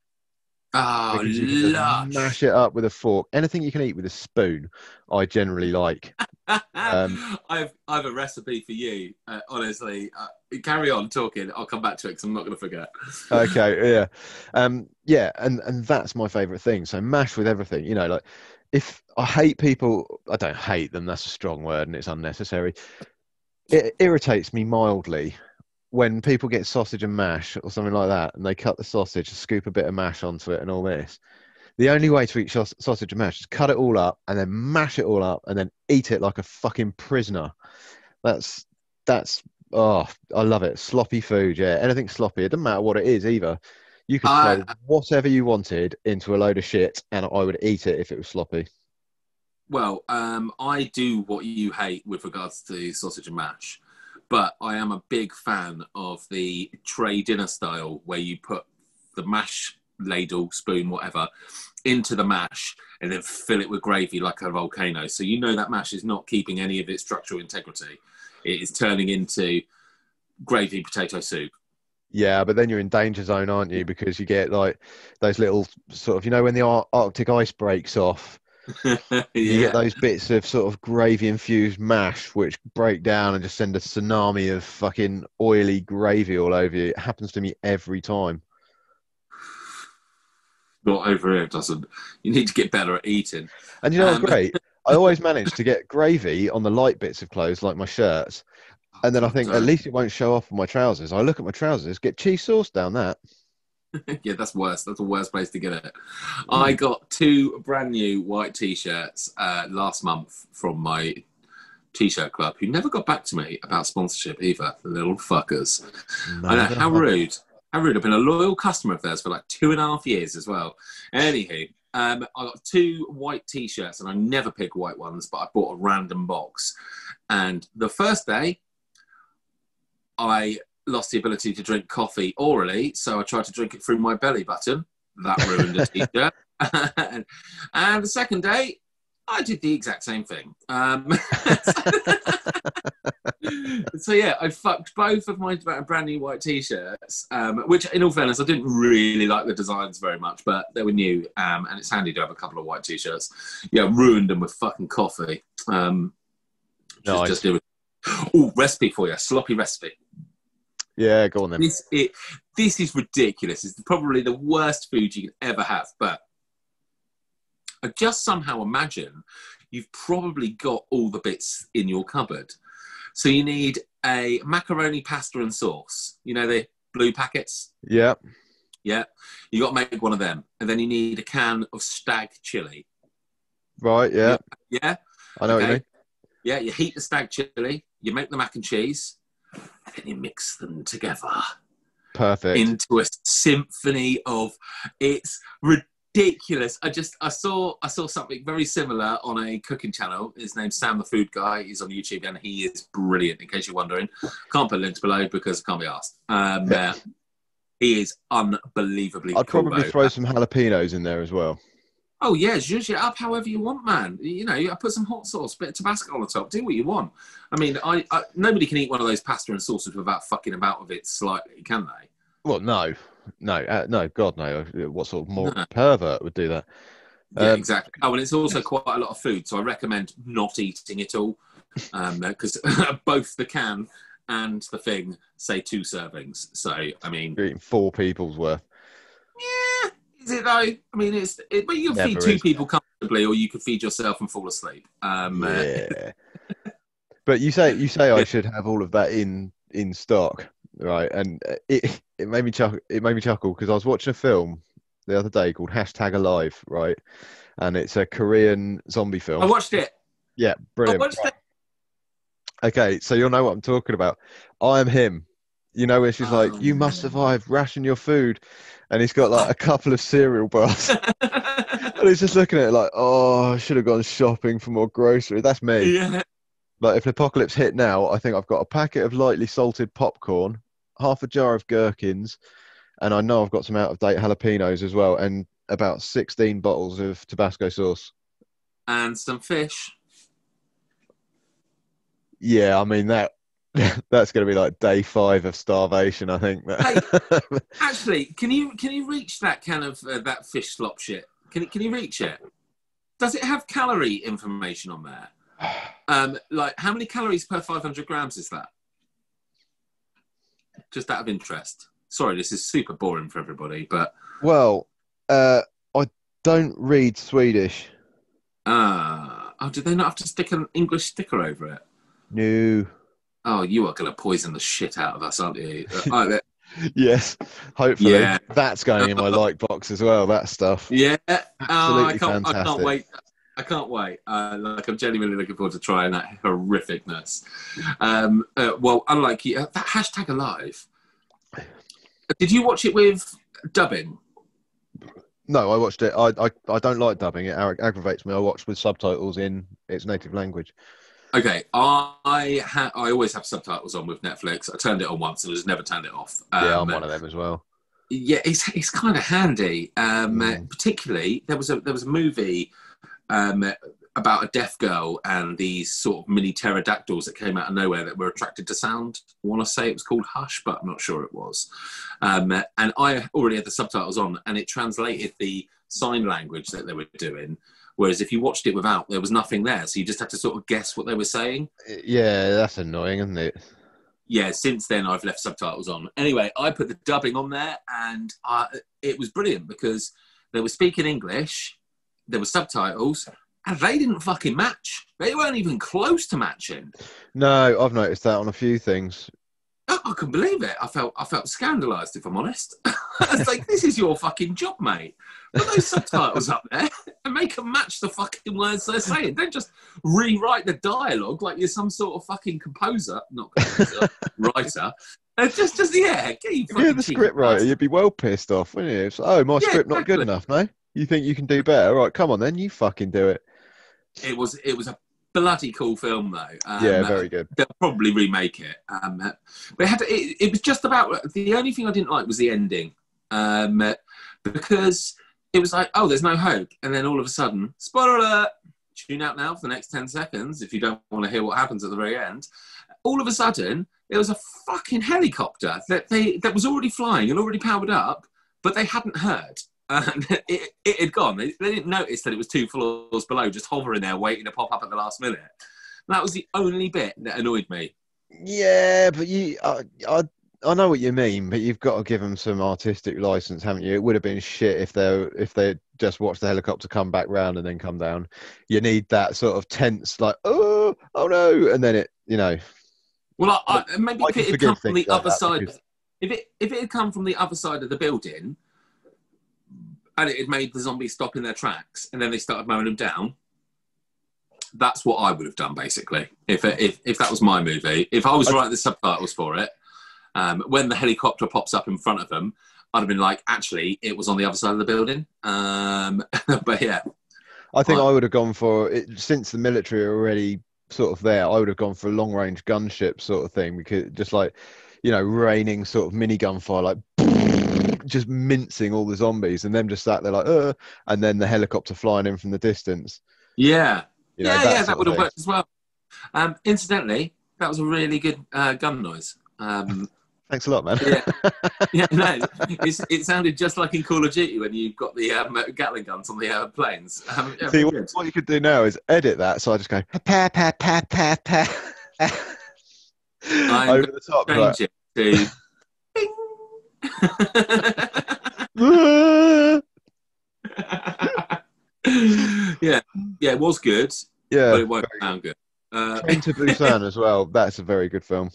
Oh, Because you can just lush. mash it up with a fork. Anything you can eat with a spoon, I generally like. Um, I've I have a recipe for you. Uh, honestly, uh, carry on talking. I'll come back to it because I'm not going to forget. okay, yeah, um, yeah, and and that's my favorite thing. So mash with everything. You know, like if I hate people, I don't hate them. That's a strong word, and it's unnecessary. It irritates me mildly when people get sausage and mash or something like that, and they cut the sausage, scoop a bit of mash onto it, and all this. The only way to eat sausage and mash is cut it all up and then mash it all up and then eat it like a fucking prisoner. That's that's oh, I love it. Sloppy food, yeah. Anything sloppy. It doesn't matter what it is either. You could I- throw whatever you wanted into a load of shit, and I would eat it if it was sloppy. Well, um, I do what you hate with regards to sausage and mash, but I am a big fan of the tray dinner style where you put the mash ladle, spoon, whatever, into the mash and then fill it with gravy like a volcano. So you know that mash is not keeping any of its structural integrity. It is turning into gravy potato soup. Yeah, but then you're in danger zone, aren't you? Because you get like those little sort of, you know, when the Ar- Arctic ice breaks off, you get those bits of sort of gravy infused mash which break down and just send a tsunami of fucking oily gravy all over you. It happens to me every time. Not over here, it doesn't. You need to get better at eating. And you know what's Um, great? I always manage to get gravy on the light bits of clothes, like my shirts. And then I think at least it won't show off on my trousers. I look at my trousers, get cheese sauce down that. yeah, that's worse. That's the worst place to get it. I got two brand new white t-shirts uh, last month from my t-shirt club, who never got back to me about sponsorship either. The little fuckers. I know how rude. How rude. I've been a loyal customer of theirs for like two and a half years as well. Anywho, um, I got two white t-shirts, and I never pick white ones, but I bought a random box. And the first day, I lost the ability to drink coffee orally, so I tried to drink it through my belly button. That ruined a t-shirt. and, and the second day, I did the exact same thing. Um, so yeah, I fucked both of my brand new white t-shirts, um, which, in all fairness, I didn't really like the designs very much, but they were new, um, and it's handy to have a couple of white t-shirts. Yeah, ruined them with fucking coffee. Um, just, Nice. just. Oh, recipe for you, sloppy recipe. Yeah, go on then. This it this is ridiculous. It's probably the worst food you can ever have. But Just somehow imagine you've probably got all the bits in your cupboard. So you need a macaroni pasta and sauce. You know the blue packets. Yeah, Yeah, you got to make one of them, and then you need a can of stag chili. right. Yeah, Yeah, I know what you mean. yeah. You heat the stag chili. You make the mac and cheese, and then you mix them together. Perfect. into a symphony of it's ridiculous i just i saw i saw something very similar on a cooking channel. His name's sam the food guy. He's on youtube and he is brilliant in case you're wondering. Can't put links below because I can't be asked. Um uh, he is unbelievably I'd cool, probably though. throw some jalapenos in there as well. oh yeah zhuzh it up however you want man. You know i put some hot sauce bit of tabasco on the top do what you want. I mean I, I nobody can eat one of those pasta and sauces without fucking about with it slightly can they? Well, no, no, uh, no. God, no. What sort of more No. pervert would do that? Yeah, Um, exactly. Oh, and it's also quite a lot of food, so I recommend not eating it all, because both the can and the thing say two servings. So, I mean, You're eating four people's worth. yeah, is it though? I mean, it's it, but you can feed two is. people comfortably, or you could feed yourself and fall asleep. Um, uh, Yeah. but you say you say I should have all of that in in stock, right? And uh, it it made me chuckle. It made me chuckle because I was watching a film the other day called Hashtag Alive, right? And it's a Korean zombie film. I watched it. yeah, I brilliant. watched it. Okay, so you'll know what I'm talking about. I am him. You know, where she's like, Oh, "You must survive. Ration your food," and he's got like a couple of cereal bars, and he's just looking at it like, "Oh, I should have gone shopping for more groceries." That's me. yeah. Like, if the apocalypse hit now, I think I've got a packet of lightly salted popcorn, half a jar of gherkins, and I know I've got some out of date jalapenos as well, and about 16 bottles of Tabasco sauce. And some fish. Yeah, I mean, that. That's going to be like day five of starvation, I think. Actually, can you can you reach that kind of uh, that fish slop shit? Can you, can you reach it? Does it have calorie information on there? Um, like how many calories per 500 grams is that? Just out of interest. Sorry, this is super boring for everybody, but well, uh, I don't read Swedish. uh, oh, did they not have to stick an English sticker over it? No. Oh, you are going to poison the shit out of us, aren't you? Uh, oh, Yes, hopefully Yeah. that's going in my like box as well. That stuff. yeah. Oh, I Absolutely can't, I can't fantastic. wait. I can't wait. Uh, like I'm genuinely looking forward to trying that horrificness. Um, uh, well, unlike you, uh, that hashtag alive. Did you watch it with dubbing? No, I watched it. I I, I don't like dubbing. It ag- aggravates me. I watched with subtitles in its native language. Okay, I ha- I always have subtitles on with Netflix. I turned it on once and just never turned it off. yeah, Um, I'm one of them as well. Yeah, it's it's kind of handy. Um, Mm. Particularly, there was a there was a movie um, about a deaf girl and these sort of mini pterodactyls that came out of nowhere that were attracted to sound. I want to say it was called Hush, but I'm not sure it was. Um, and I already had the subtitles on, and it translated the sign language that they were doing. Whereas if you watched it without, there was nothing there, so you just had to sort of guess what they were saying. Yeah, that's annoying, isn't it? yeah, since then I've left subtitles on. Anyway, I put the dubbing on there, and uh, it was brilliant because they were speaking English, there were subtitles, and they didn't fucking match. They weren't even close to matching. No, I've noticed that on a few things. I, I couldn't believe it. I felt I felt scandalised, if I'm honest. I was like, "This is your fucking job, mate. Put those subtitles up there and make them match the fucking words they're saying. Don't just rewrite the dialogue like you're some sort of fucking composer, not composer, writer. Uh, just, just yeah, get you If you're the script writer, you'd be well pissed off, wouldn't you? It's, oh, my Yeah, script not good enough, no? You think you can do better? Right, come on then, you fucking do it. It was, it was a bloody cool film though. Um, yeah, very good. they'll probably remake it. Um, uh, but it, had to, it, it was just about the only thing I didn't like was the ending, um, uh, because it was like, oh, there's no hope, and then all of a sudden, spoiler alert, tune out now for the next ten seconds if you don't want to hear what happens at the very end. All of a sudden, there was a fucking helicopter that they that was already flying and already powered up, but they hadn't heard. And it, it had gone. They, they didn't notice that it was two floors below, just hovering there, waiting to pop up at the last minute. That was the only bit that annoyed me. Yeah, but you, I, I, I know what you mean, but you've got to give them some artistic license, haven't you? It would have been shit if they if they just watched the helicopter come back round and then come down. You need that sort of tense, like oh, oh no, and then it, you know, Well, I, I, maybe I if it had come from the like other that side, because- if it if it had come from the other side of the building, and it had made the zombies stop in their tracks, and then they started mowing them down, that's what I would have done basically. If if if that was my movie, if I was writing the subtitles for it, um, when the helicopter pops up in front of them, I'd have been like, actually, it was on the other side of the building. Um, but yeah, I think Right. I would have gone for it since the military are already sort of there. I would have gone for a long range gunship sort of thing because just like you know, raining sort of minigun fire, like just mincing all the zombies, and them just sat there like, uh, and then the helicopter flying in from the distance. yeah, You know, yeah, that yeah, that would have worked as well. Um, incidentally, that was a really good uh, gun noise. Um, Thanks a lot, man. Yeah. yeah, no, it's, it sounded just like in Call of Duty when you've got the um, Gatling guns on the uh, planes. Um, yeah, See, what, what you could do now is edit that, so I just go pa pa pa pa pa I'm over the top. Change it to. yeah, yeah, it was good, but yeah, it won't sound good. Uh, Train to Busan as well. That's a very good film.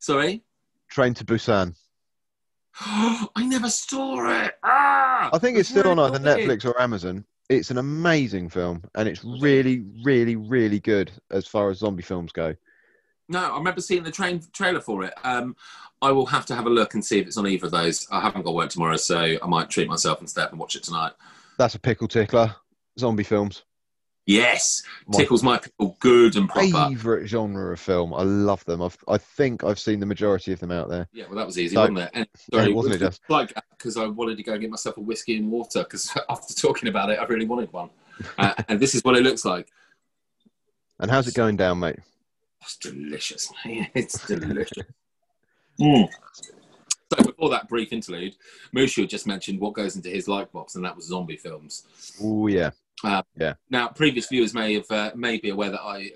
sorry, Train to Busan. I never saw it. Ah, I think it's still on either. Netflix or Amazon. It's an amazing film, and it's really, really, really good as far as zombie films go. No, I remember seeing the train trailer for it. Um, I will have to have a look and see if it's on either of those. I haven't got work tomorrow, so I might treat myself instead and watch it tonight. That's a pickle tickler. Zombie films. Yes, My tickles my pickle good and proper. Favorite genre of film. I love them. I've, I think I've seen the majority of them out there. Yeah, well, that was easy, So- wasn't it? And, Yeah, sorry, wasn't it, Jess? Like because I wanted to go and get myself a whiskey and water because after talking about it, I really wanted one. uh, and this is what it looks like. And how's it going down, mate? It's delicious, man. It's delicious. Mm. So before that brief interlude, Mushu just mentioned what goes into his like box, and that was zombie films. Oh yeah. yeah. Now, previous viewers may have uh, may be aware that I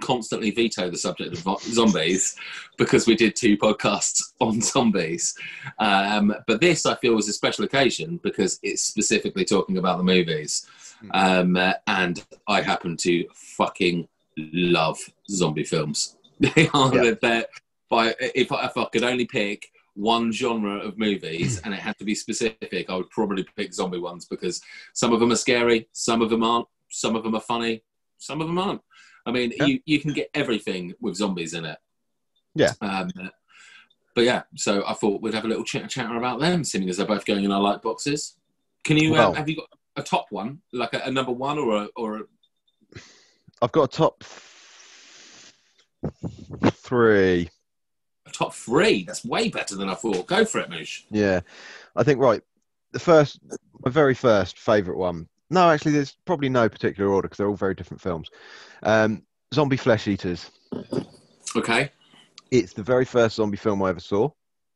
constantly veto the subject of zombies because we did two podcasts on zombies. Um, but this, I feel, was a special occasion because it's specifically talking about the movies, um, uh, and I happen to fucking love zombie films. They are Yeah. they're- by if I, if I could only pick one genre of movies and it had to be specific, I would probably pick zombie ones because some of them are scary, some of them aren't, some of them are funny, some of them aren't. I mean, Yeah. you, you can get everything with zombies in it. Yeah. Um, but yeah, so I thought we'd have a little chat chatter about them, seeing as they're both going in our like boxes. Can you Well- um, have you got a top one, like a, a number one, or a, or a, I've got a top three. a top three? That's way better than I thought. Go for it, Moosh. Yeah, I think right. The first, my very first favorite one. No, actually, there's probably no particular order because they're all very different films. Um, zombie Flesh Eaters. Okay. It's the very first zombie film I ever saw.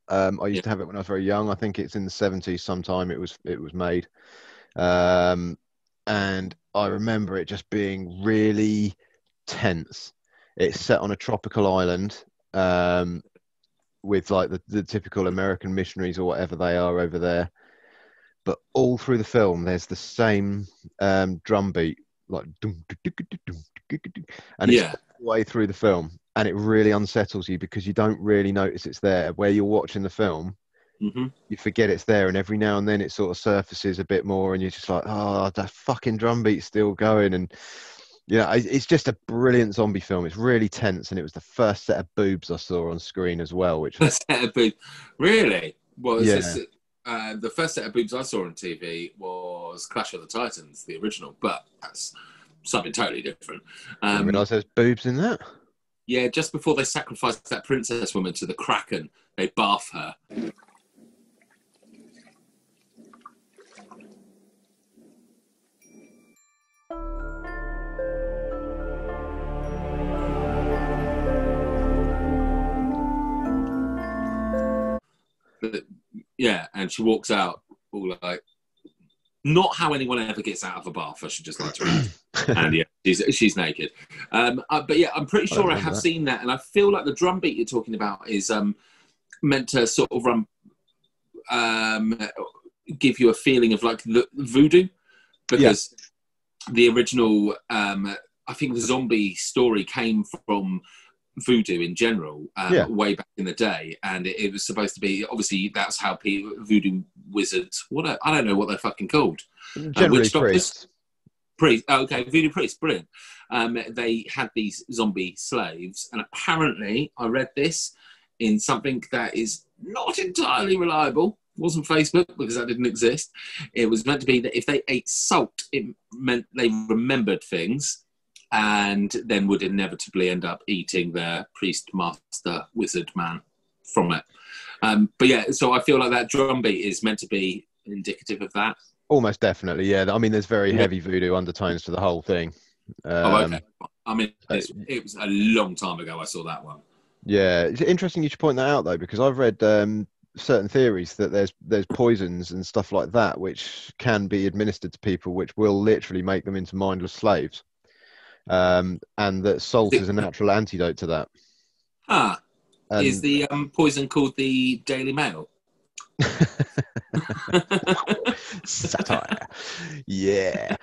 Um, I used Yeah. to have it when I was very young. I think it's in the seventies. Sometime it was it was made, um, and I remember it just being really tense. It's set on a tropical island um, with like the, the typical American missionaries or whatever they are over there. But all through the film, there's the same um, drum beat, like and it's yeah. way through the film and it really unsettles you because you don't really notice it's there where you're watching the film hmm you forget it's there and every now and then it sort of surfaces a bit more and you're just like oh that fucking drum beat's still going and yeah it's just a brilliant zombie film it's really tense and it was the first set of boobs i saw on screen as well which was set of boobs. Really? Well, Yeah. just, uh, the first set of boobs I saw on TV was Clash of the Titans, the original, but that's something totally different. i Um, mean there's boobs in that yeah, just before they sacrificed that princess woman to the Kraken, they bath her. But, yeah, and she walks out all like, not how anyone ever gets out of a bath. I should just like to add and yeah, she's, she's naked. Um, uh, but yeah, I'm pretty sure I, remember have that. seen that, and I feel like the drum beat you're talking about is um, meant to sort of um, um, give you a feeling of like the voodoo, because the original, um, I think the zombie story came from voodoo in general um, Yeah. way back in the day and it, it was supposed to be obviously that's how people voodoo wizards what are, i don't know what they're fucking called generally witch doctors? priests priest. oh, Okay, voodoo priest, brilliant. Um, they had these zombie slaves, and apparently, I read this in something that is not entirely reliable. wasn't Facebook because that didn't exist. It was meant to be that if they ate salt, it meant they remembered things, and then would inevitably end up eating their priest, master, wizard man from it. Um, but yeah, so I feel like that drum beat is meant to be indicative of that. almost definitely yeah i mean there's very heavy voodoo undertones to the whole thing Oh, Um, okay. I mean, it was a long time ago I saw that one. Yeah, it's interesting you should point that out though, because I've read um, certain theories that there's there's poisons and stuff like that which can be administered to people, which will literally make them into mindless slaves, um, and that salt is a natural antidote to that. Ah, And is the um, poison called the Daily Mail? satire, yeah.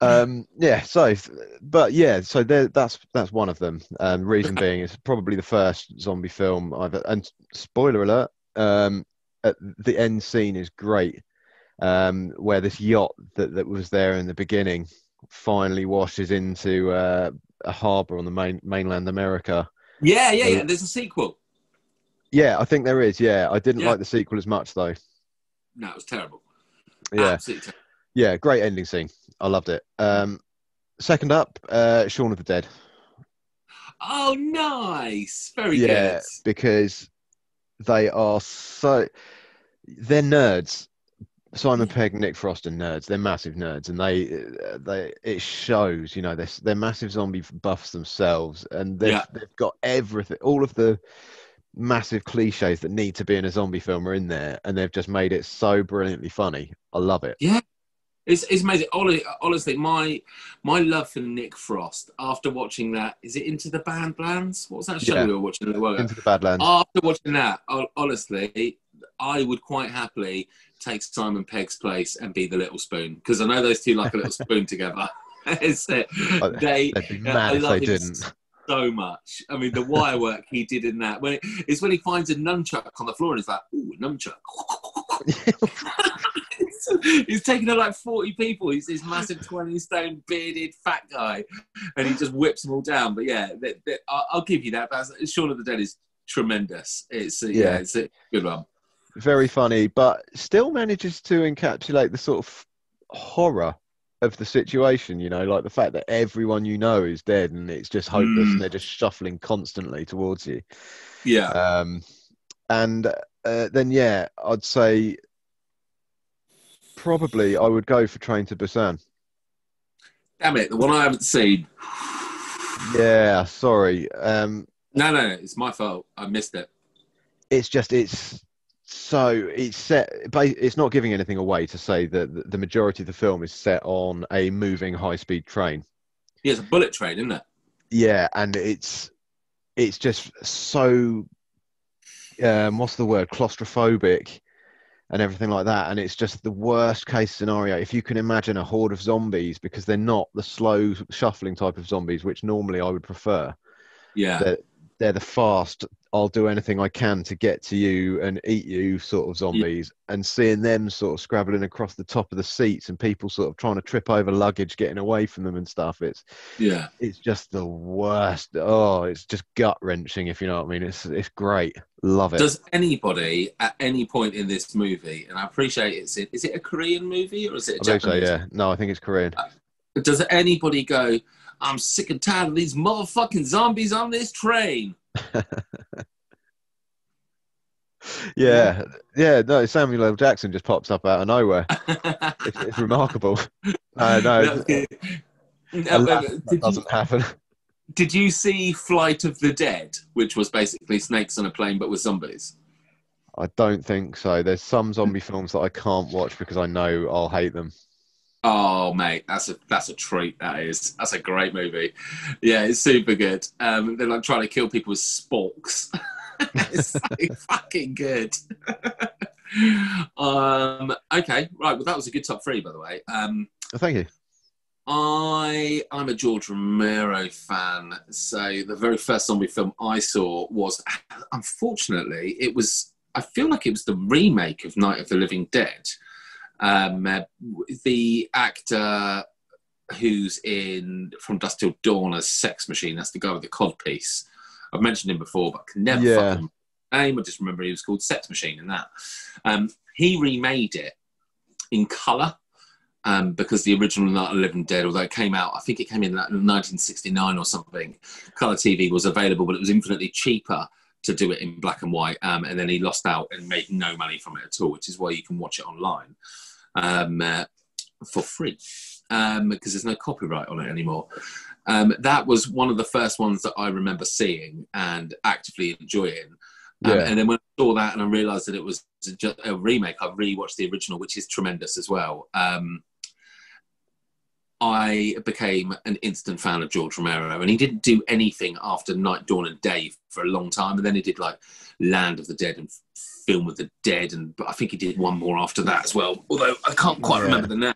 Um, yeah, so, but yeah, so there, that's that's one of them. Um, reason being, it's probably the first zombie film I've. And spoiler alert, um, at the end scene is great, um, where this yacht that that was there in the beginning finally washes into uh, a harbour on the main mainland America, Yeah, yeah, Yeah. yeah. There's a sequel. Yeah, I think there is. Yeah, I didn't Yeah. like the sequel as much though. No, it was terrible. Yeah, Absolutely terrible. yeah, great ending scene. I loved it. Um, second up, uh, Shaun of the Dead. Oh, nice. Very good. yeah, good. because they are so they're nerds. Simon Yeah. Pegg, Nick Frost, and nerds. They're massive nerds, and they uh, they it shows. You know, they're they're massive zombie buffs themselves, and they've Yeah. they've got everything, all of the massive cliches that need to be in a zombie film are in there, and they've just made it so brilliantly funny. I love it. Yeah. It's, it's amazing. Honestly, my my love for Nick Frost after watching that is it Into the Band Plans? What was that show Yeah. we were watching little? Into the Badlands. After watching that, honestly, I would quite happily take Simon Pegg's place and be the little spoon because I know those two like a little spoon together. it's, uh, they They'd be I love they him didn't. so much. I mean, the wire work he did in that. When it, it's when he finds a nunchuck on the floor and he's like, "Ooh, a nunchuck." he's taking out like 40 people. He's this massive 20 stone bearded fat guy and he just whips them all down. But yeah, th th I'll, I'll give you that. That's, Shaun of the Dead is tremendous. It's uh, yeah. Yeah. it's a good one. Very funny, but still manages to encapsulate the sort of horror of the situation. You know, like the fact that everyone you know is dead and it's just hopeless, Mm. and they're just shuffling constantly towards you. Yeah. Um, and uh, then yeah, I'd say probably I would go for Train to Busan. Damn it, the one I haven't seen. Yeah, sorry. Um, No, no, no, it's my fault. I missed it. it's just it's so it's set it's not giving anything away to say that the- majority of the film is set on a moving high speed train Yeah, it's a bullet train, isn't it? yeah and it's it's just so um what's the word claustrophobic and everything like that and it's just the worst case scenario if you can imagine a horde of zombies because they're not the slow shuffling type of zombies which normally i would prefer Yeah. they're, they're the fast i'll do anything i can to get to you and eat you sort of zombies. And seeing them sort of scrabbling across the top of the seats and people sort of trying to trip over luggage getting away from them and stuff it's Yeah. it's just the worst. Oh it's just gut wrenching if you know what i mean. It's it's great. Love it. Does anybody at any point in this movie, and I appreciate it's in, is it a Korean movie or is it a i think so Japanese? yeah. No i think it's korean. Uh, does anybody go, I'm sick and tired of these motherfucking zombies on this train? yeah yeah no samuel l jackson just pops up out of nowhere it's, it's remarkable no no No, no, alas, that doesn't happen did you see Flight of the Dead, which was basically snakes on a plane but with zombies? I don't think so. There's some zombie films that I can't watch because I know I'll hate them. Oh mate, that's a that's a treat. That is that's a great movie. Yeah, it's super good. Um, they're like trying to kill people with sporks. it's so fucking good. um, okay, right. Well, that was a good top three, by the way. Um, Oh, thank you. I I'm a George Romero fan, so the very first zombie film I saw was, unfortunately, it was. I feel like it was the remake of Night of the Living Dead. Um, uh, the actor who's in From Dusk Till Dawn as Sex Machine, that's the guy with the codpiece. I've mentioned him before, but I can never Yeah. fucking name. I just remember he was called Sex Machine and that. Um, he remade it in colour um, because the original Night of the Living Dead, although it came out, I think it came in like 1969 or something, colour TV was available, but it was infinitely cheaper to do it in black and white. Um, and then he lost out and made no money from it at all, which is why you can watch it online um, uh, for free um, because there's no copyright on it anymore. Um, that was one of the first ones that I remember seeing and actively enjoying. Um, Yeah. And then when I saw that and I realised that it was just a remake, I rewatched the original, which is tremendous as well. Um, I became an instant fan of George Romero, and he didn't do anything after Night, Dawn, and Day for a long time. And then he did like Land of the Dead and Film of the Dead, and but I think he did one more after that as well. Although I can't quite Yeah. remember the name.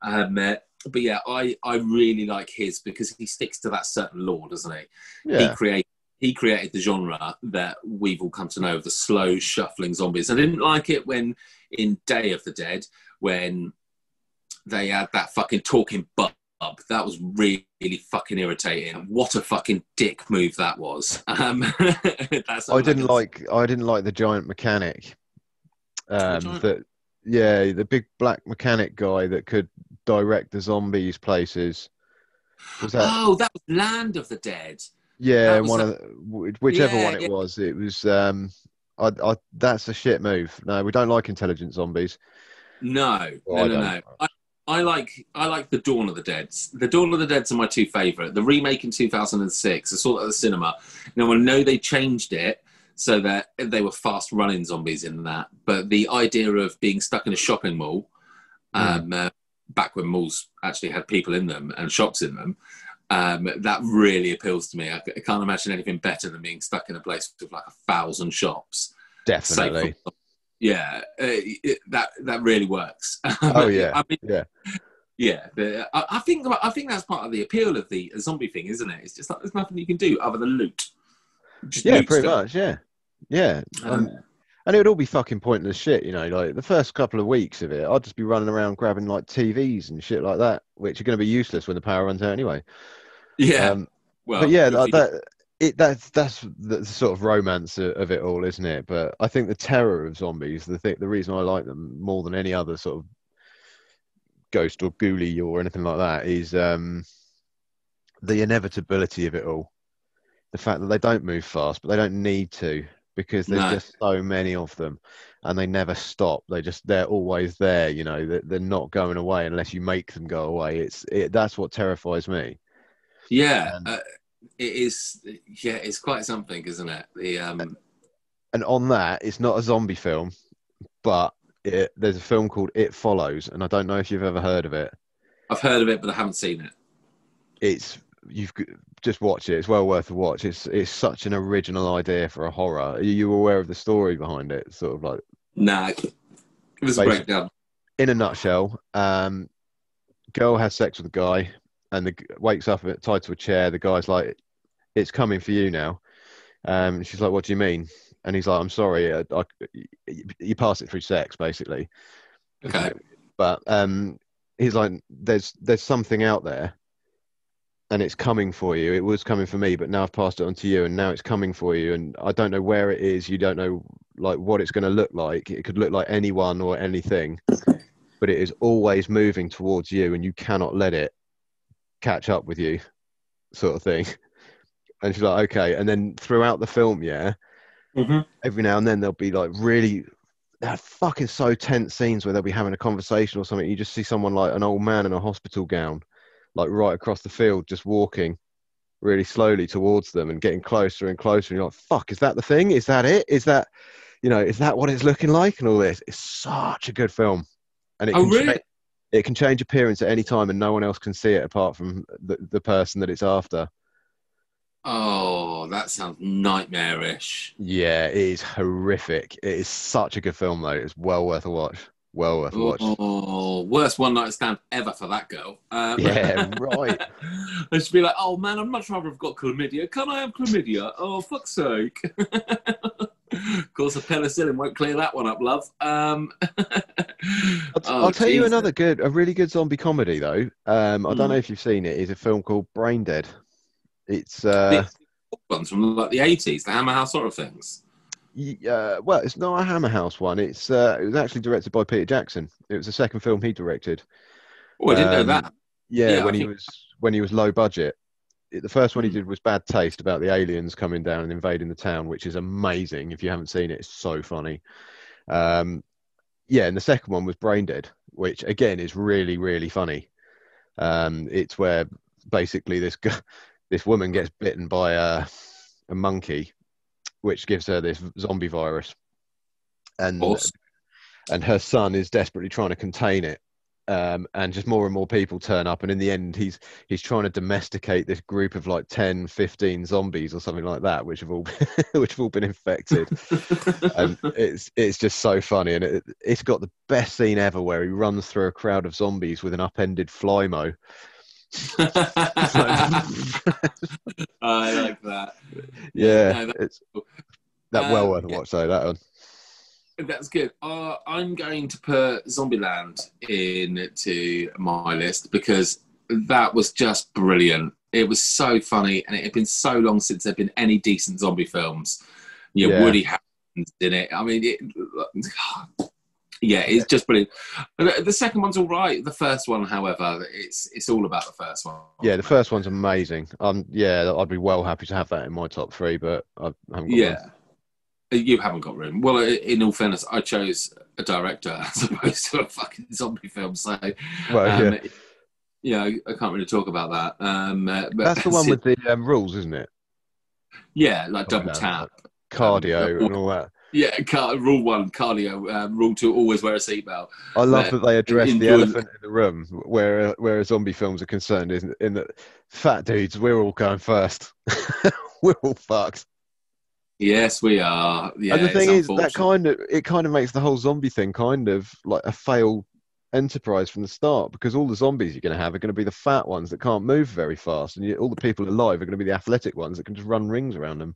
Um, uh, but yeah, I I really like his because he sticks to that certain law, doesn't he? he Yeah. created he created the genre that we've all come to know of the slow shuffling zombies. I didn't like it when in Day of the Dead when they had that fucking talking Bub that was really fucking irritating. What a fucking dick move that was. Um, that's I didn't like I didn't like the giant mechanic. Um, giant- that yeah, the big black mechanic guy that could direct the zombies places. Was that Oh, that was Land of the Dead. yeah? One of the, whichever Yeah, one it yeah. was. It was um. I, I that's a shit move. No, we don't like intelligent zombies. No, Well, no, I no, no. I, I like I like the Dawn of the Dead. The Dawn of the Dead's are my two favourite. The remake in 2006, I saw that at the cinema. Now I know they changed it so that they were fast running zombies in that, but the idea of being stuck in a shopping mall, um, uh, back when malls actually had people in them and shops in them, um, that really appeals to me. I, I can't imagine anything better than being stuck in a place with like a thousand shops. safe Definitely. from- yeah, uh, it, that that really works. Oh yeah, I mean, yeah. yeah, the, I, I think I think that's part of the appeal of the zombie thing, isn't it? It's just like there's nothing you can do other than loot. Just Yeah, loot pretty stuff. much. Yeah, yeah. Um, Um, and it would all be fucking pointless shit, you know. Like the first couple of weeks of it, I'd just be running around grabbing like TVs and shit like that, which are going to be useless when the power runs out anyway. yeah, Um, well, but yeah, you- that it that's that's the sort of romance of, it all, isn't it? But I think the terror of zombies, the thing, the reason I like them more than any other sort of ghost or ghoulie or anything like that is um, the inevitability of it all. The fact that they don't move fast, but they don't need to because there's No. just so many of them, and they never stop. They just they're always there. You know, they're, they're not going away unless you make them go away. It's it, that's what terrifies me. yeah, um, uh, it is. Yeah, it's quite something, isn't it? The um, and on that, it's not a zombie film, but it, there's a film called It Follows, and I don't know if you've ever heard of it. I've heard of it, but I haven't seen it. It's you've just watch it. It's well worth a watch. It's it's such an original idea for a horror. Are you aware of the story behind it? Sort of like Nah, it was a breakdown. in a nutshell, um, girl has sex with a guy, and the wakes up tied to a chair. The guy's like, "It's coming for you now." Um, and she's like, "What do you mean?" And he's like, "I'm sorry. I, I, you pass it through sex, basically." Okay, but um, he's like, "There's there's something out there, and it's coming for you. It was coming for me, but now I've passed it on to you, and now it's coming for you. And I don't know where it is. You don't know like what it's going to look like. It could look like anyone or anything, but it is always moving towards you, and you cannot let it catch up with you, sort of thing." And she's like, "Okay." And then throughout the film, yeah, Mhm. every now and then there'll be like really they're fucking so tense scenes where they'll be having a conversation or something. You just see someone like an old man in a hospital gown, like right across the field, just walking really slowly towards them and getting closer and closer. And you're like, fuck, is that the thing? Is that it? Is that, you know, is that what it's looking like? And all this. It's such a good film. And it Oh, can really? It can change appearance at any time and no one else can see it apart from the, the person that it's after. Oh, that sounds nightmarish. Yeah, it is horrific. It is such a good film, though. It's well worth a watch. Well worth a watch. Oh, worst one night stand ever for that girl. Um, Yeah, right. I should be like, oh man, I'd much rather have got chlamydia. Can I have chlamydia? Oh, fuck's sake. of course, a penicillin won't clear that one up, love. Um, I'll, oh, I'll tell you another good, a really good zombie comedy though. Um, I don't Mm. know if you've seen it. Is a film called Brain Dead. It's uh, ones from like the 80s, the Hammer House sort of things. y- uh, well, it's not a Hammer House one. It's uh, it was actually directed by Peter Jackson. It was the second film he directed. Oh, I didn't know Um, that. Yeah, Yeah, I when he think- was when he was low budget. The first one he Mm. did was Bad Taste about the aliens coming down and invading the town, which is amazing. If you haven't seen it, it's so funny. Um, yeah, and the second one was Brain Dead, which again is really really funny. Um, it's where basically this g- this woman gets bitten by a a monkey, which gives her this zombie virus, and Awesome. and her son is desperately trying to contain it. Um, and just more and more people turn up and in the end he's he's trying to domesticate this group of like 10 15 zombies or something like that which have all which have all been infected. And it's it's just so funny and it, it's got the best scene ever where he runs through a crowd of zombies with an upended flymo. I like that. yeah No, that- it's that well Um, worth a watch though that one That's good. Uh, I'm going to put Zombieland into my list because that was just brilliant. It was so funny, and it had been so long since there'd been any decent zombie films. You know, Yeah. Woody Harrelson's in it. I mean, it, yeah, it's just brilliant. The, second one's all right. The first one, however, it's it's all about the first one. Yeah, the first one's amazing. Um, yeah, I'd be well happy to have that in my top three, but I haven't got Yeah. You haven't got room. Well, in all fairness, I chose a director as opposed to a fucking zombie film. So. Well, um, yeah. yeah, I can't really talk about that. Um, uh, but That's the one with the um, rules, isn't it? yeah, like double Okay. tap. Cardio Um, and all that. Yeah, car, rule one, cardio. Um, rule two, always wear a seatbelt. I love Yeah, that they address the elephant in the room, where where zombie films are concerned, isn't it? in that fat dudes, we're all going first. we're all fucked. Yes, we are. Yeah, and the thing is, that kind of it kind of makes the whole zombie thing kind of like a failed enterprise from the start because all the zombies you're going to have are going to be the fat ones that can't move very fast, and you, all the people alive are going to be the athletic ones that can just run rings around them.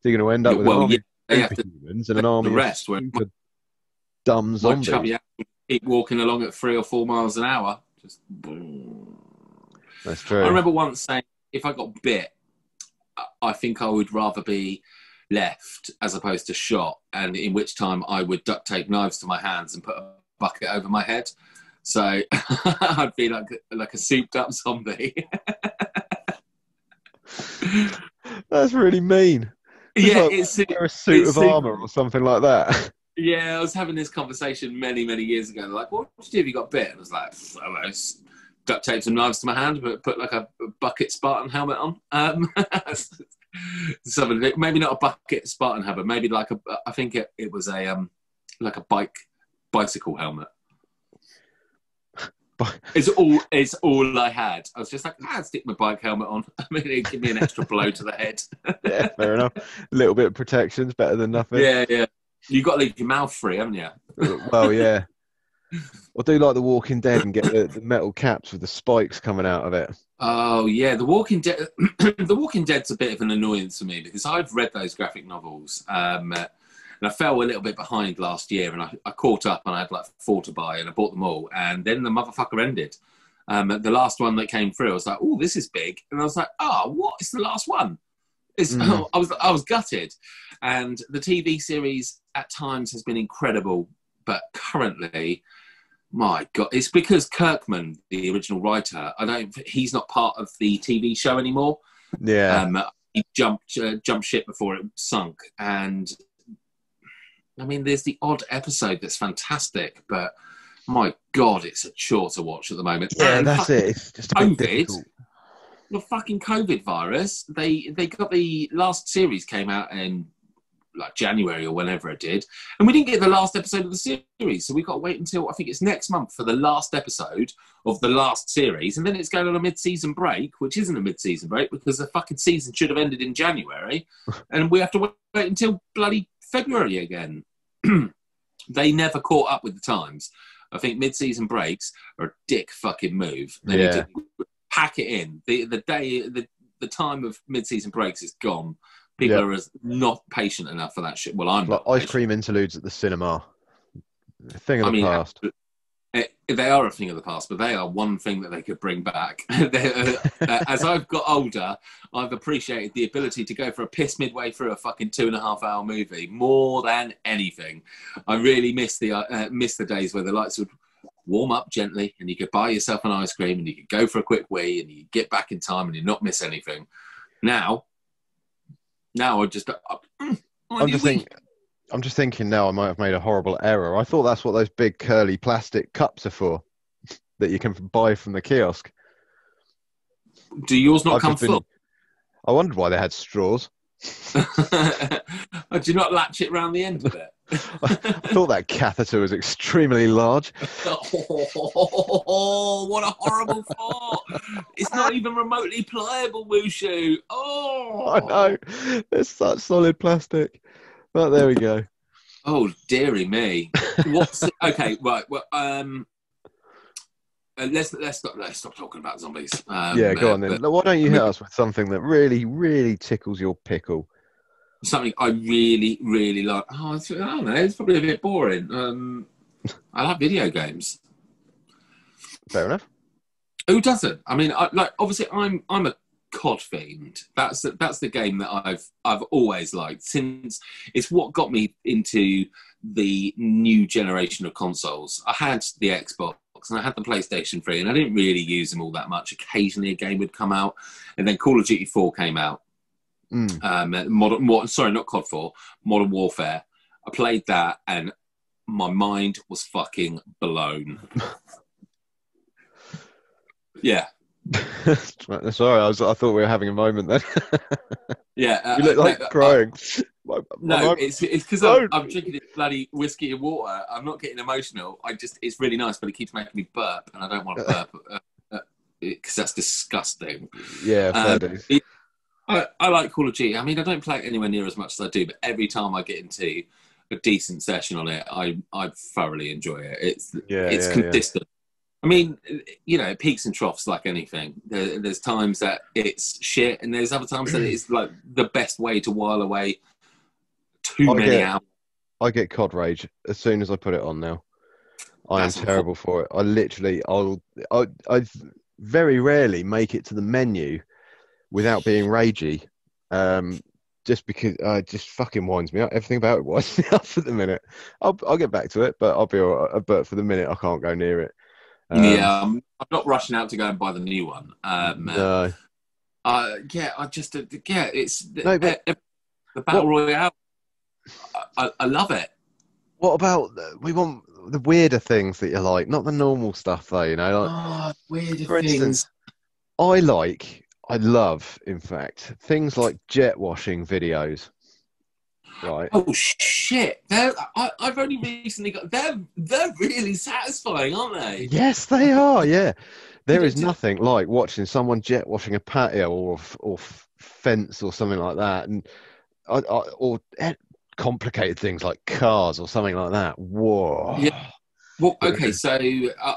So you're going to end up with Well, an army yeah, they of superhumans and an the army rest, of dumb zombies. chubby keep walking along at three or four miles an hour. Just. That's true. I remember once saying, if I got bit, I think I would rather be left as opposed to shot, and in which time I would duct tape knives to my hands and put a bucket over my head. So I'd be like like a souped up zombie. That's really mean. Just yeah, like it's a suit of armor or something like that. yeah. I was having this conversation many many years ago. They're like, what would you do if you got bit? And I was like, I duct tape some knives to my hand, but put like a bucket Spartan helmet on. Um, something maybe not a bucket Spartan helmet, maybe like a. I think it, it was a um like a bike bicycle helmet. It's all. It's all I had. I was just like, ah, I'd stick my bike helmet on. I mean, it'd give me an extra blow to the head. yeah, fair enough. A little bit of protection's better than nothing. yeah, yeah. You got to leave your mouth free, haven't you? Well, yeah. I do like The Walking Dead and get the, the metal caps with the spikes coming out of it. Oh yeah, The Walking Dead. the Walking Dead's a bit of an annoyance for me because I've read those graphic novels, um, and I fell a little bit behind last year, and I, I caught up, and I had like four to buy, and I bought them all, and then the motherfucker ended. Um, the last one that came through, I was like, "Oh, this is big," and I was like, "Oh, what? It's the last one." It's, Mm. I was I was gutted, and the TV series at times has been incredible, but currently my God, it's because Kirkman, the original writer, I don't. He's not part of the TV show anymore. Yeah. Um, he jumped uh, jumped ship before it sunk, and I mean, there's the odd episode that's fantastic, but my God, it's a chore to watch at the moment. yeah, And that's it. It's just a bit COVID. difficult. The fucking COVID virus. They they got the last series came out in like January or whenever it did, and we didn't get the last episode of the series, so we got to wait until I think it's next month for the last episode of the last series, and then it's going on a mid-season break, which isn't a mid-season break because the fucking season should have ended in January, and we have to wait, until bloody February again. they never caught up with the times. I think mid-season breaks are a dick fucking move. They Yeah. need to pack it in. The the day the the time of mid-season breaks is gone. People Yeah. are not patient enough for that shit. Well, I'm Like ice patient. cream interludes at the cinema. A thing of I the mean, past. Eh, they are a thing of the past, but they are one thing that they could bring back. Uh, as I've got older, I've appreciated the ability to go for a piss midway through a fucking two and a half hour movie more than anything. I really miss the uh, uh, miss the days where the lights would warm up gently and you could buy yourself an ice cream and you could go for a quick wee and you get back in time and you not miss anything. Now, now I just uh, mm, I I'm just thinking. I'm just thinking now. I might have made a horrible error. I thought that's what those big curly plastic cups are for, that you can buy from the kiosk. Do yours not I've come been- full? I wondered why they had straws. Do you not latch it round the end of it? I thought that catheter was extremely large. oh, what a horrible thought! It's not even remotely pliable, Wushu. Oh, I know. It's such solid plastic. But there we go. Oh, dearie me. What's okay? Right. Well, um, uh, let's let's stop let's stop talking about zombies. Um, yeah, go uh, on then. but Why don't you hit us with something that really, really tickles your pickle? Something I really, really like. Oh, I don't know. It's probably a bit boring. Um, I like video games. Fair enough. Who doesn't? I mean, I, like obviously, I'm I'm a COD fiend. That's the, that's the game that I've I've always liked since it's what got me into the new generation of consoles. I had the Xbox and I had the PlayStation 3 and I didn't really use them all that much. Occasionally a game would come out and then Call of Duty 4 came out. Mm. Um, modern, modern, sorry, not COD 4, Modern Warfare. I played that and my mind was fucking blown. yeah. Sorry, I was. I thought we were having a moment then. Yeah. uh, you look like no, crying. My- my No, it's it's because I'm, I'm drinking this bloody whiskey and water. I'm not getting emotional. I just it's really nice, but it keeps making me burp, and I don't want to burp because that's disgusting. yeah, fair Um, it- I, I like Call of Duty. I mean, I don't play it anywhere near as much as I do, but every time I get into a decent session on it, I I thoroughly enjoy it. It's Yeah, it's yeah, yeah. consistent. I mean, you know, it peaks and troughs like anything. There, there's times that it's shit, and there's other times that it's like the best way to while away too I many get- hours. I get COD rage as soon as I put it on now. I am That's terrible for it. I literally, I'll, I, I very rarely make it to the menu without being ragey. Um, just because uh, it just fucking winds me up. Everything about it winds me up at the minute. I'll, I'll get back to it, but I'll be all right. But for the minute, I can't go near it. Um, yeah, I'm, I'm not rushing out to go and buy the new one. Um, No. uh, yeah, I just uh, yeah, it's No, but- uh, the battle royale. I, I, love it. What about we want the weirder things that you like, not the normal stuff though. You know, like, Oh, weird For instance, I like, I love, in fact, things like jet washing videos. Right. Oh shit! They're, I, I've only recently got. They're they're really satisfying, aren't they? Yes, they are. Yeah, there is nothing like watching someone jet washing a patio or or fence or something like that, and I, or eh, complicated things like cars or something like that. Whoa. Yeah. Well, okay, so uh,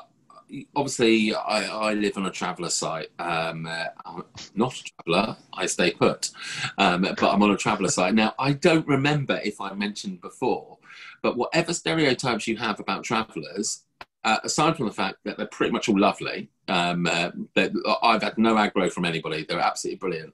obviously I, I live on a traveller site. Um, uh, I'm not a traveller, I stay put, um, but I'm on a traveller site. Now, I don't remember if I mentioned before, but whatever stereotypes you have about travellers, uh, aside from the fact that they're pretty much all lovely, um, uh, I've had no aggro from anybody, they're absolutely brilliant.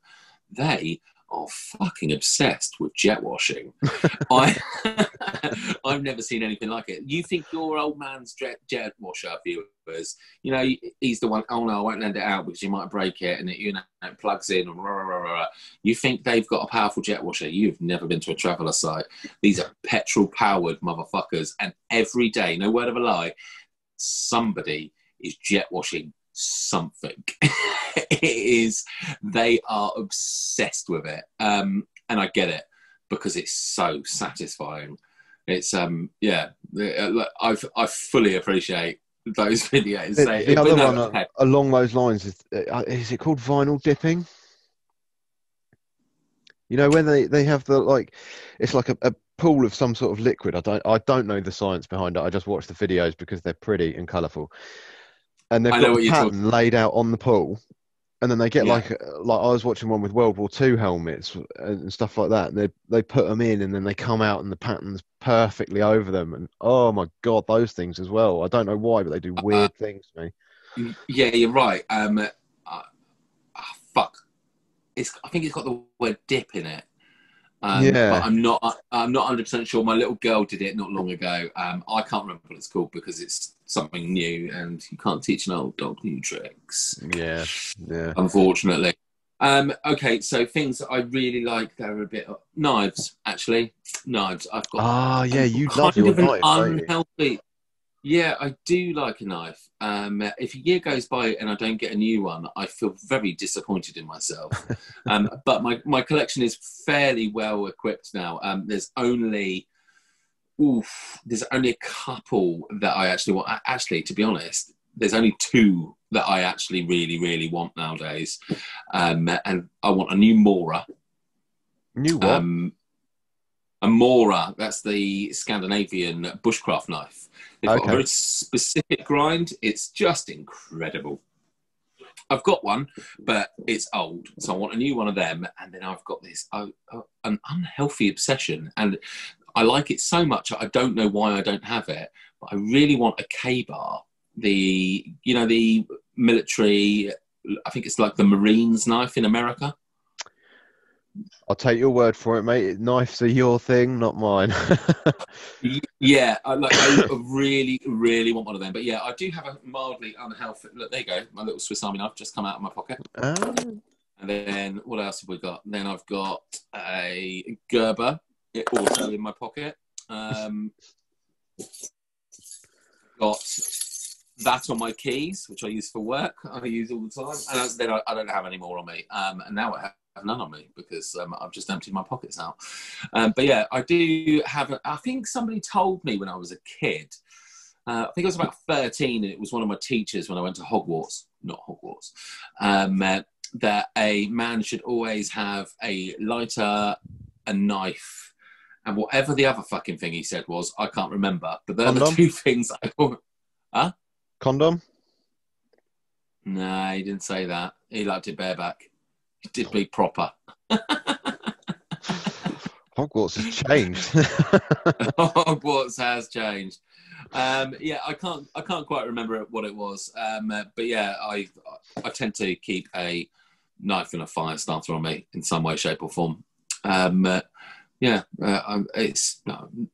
They are fucking obsessed with jet washing. I, I've never seen anything like it. You think your old man's jet, jet washer viewers, you know, he's the one, oh no, I won't lend it out because you might break it and it, you know, it plugs in. Rah, rah, rah, rah. You think they've got a powerful jet washer. You've never been to a traveller site. These are petrol powered motherfuckers. And every day, no word of a lie, somebody is jet washing something. it is, they are obsessed with it. Um, and I get it because it's so satisfying. It's, um, yeah, uh, I, I fully appreciate those videos. The, the other no, one uh, along those lines is uh, is it called vinyl dipping? You know when they, they have the like, it's like a, a pool of some sort of liquid. I don't I don't know the science behind it. I just watch the videos because they're pretty and colourful, and they've I got a pattern laid out on the pool, and then they get Yeah. like uh, like I was watching one with World War Two helmets and stuff like that, and they they put them in, and then they come out, and the pattern's perfectly over them, and oh my god, those things as well. I don't know why, but they do Uh, weird things to me. Yeah, you're right. Um, uh, fuck. It's. I think it's got the word dip in it. Um, Yeah. But I'm not. I'm not 100 percent sure. My little girl did it not long ago. Um, I can't remember what it's called because it's something new, and you can't teach an old dog new tricks. Yeah, yeah. Unfortunately. Um, okay, so things that I really like. They're a bit of, knives. Actually, knives. I've got Ah, yeah, you love your of an knife, don't unhealthy. Yeah, I do like a knife. Um, if a year goes by and I don't get a new one, I feel very disappointed in myself. um, but my, my collection is fairly well equipped now. Um, there's only, oof, there's only a couple that I actually want. Actually, to be honest, there's only two that I actually really, really want nowadays. Um, and I want a new Mora. New what? A Mora, that's the Scandinavian bushcraft knife. They've got a very specific grind. It's just incredible. I've got one, but it's old, so I want a new one of them. And then I've got this uh, uh, an unhealthy obsession, and I like it so much. I don't know why I don't have it, but I really want a Ka-Bar. The you know the military. I think it's like the Marines knife in America. I'll take your word for it, mate. Knives are your thing, not mine. yeah, I, like, I really, really want one of them. But yeah, I do have a mildly unhealthy. Look, there you go. My little Swiss Army knife just come out of my pocket. Ah. And then what else have we got? Then I've got a Gerber, also in my pocket. Um, got that on my keys, which I use for work. I use all the time, and then I, I don't have any more on me. Um, and now I have none on me because um, I've just emptied my pockets out. Um, but yeah, I do have. A, I think somebody told me when I was a kid. Uh, I think I was about thirteen, and it was one of my teachers when I went to Hogwarts, not Hogwarts, um, uh, that a man should always have a lighter, a knife, and whatever the other fucking thing he said was, I can't remember. But they're Condom? the two things I. Huh? Condom? No, he didn't say that. He liked it bareback. Did be proper. Hogwarts has changed. Hogwarts has changed. Um, yeah, I can't. I can't quite remember what it was. Um, uh, but yeah, I I tend to keep a knife and a fire starter on me in some way, shape, or form. Um, uh, yeah, uh, it's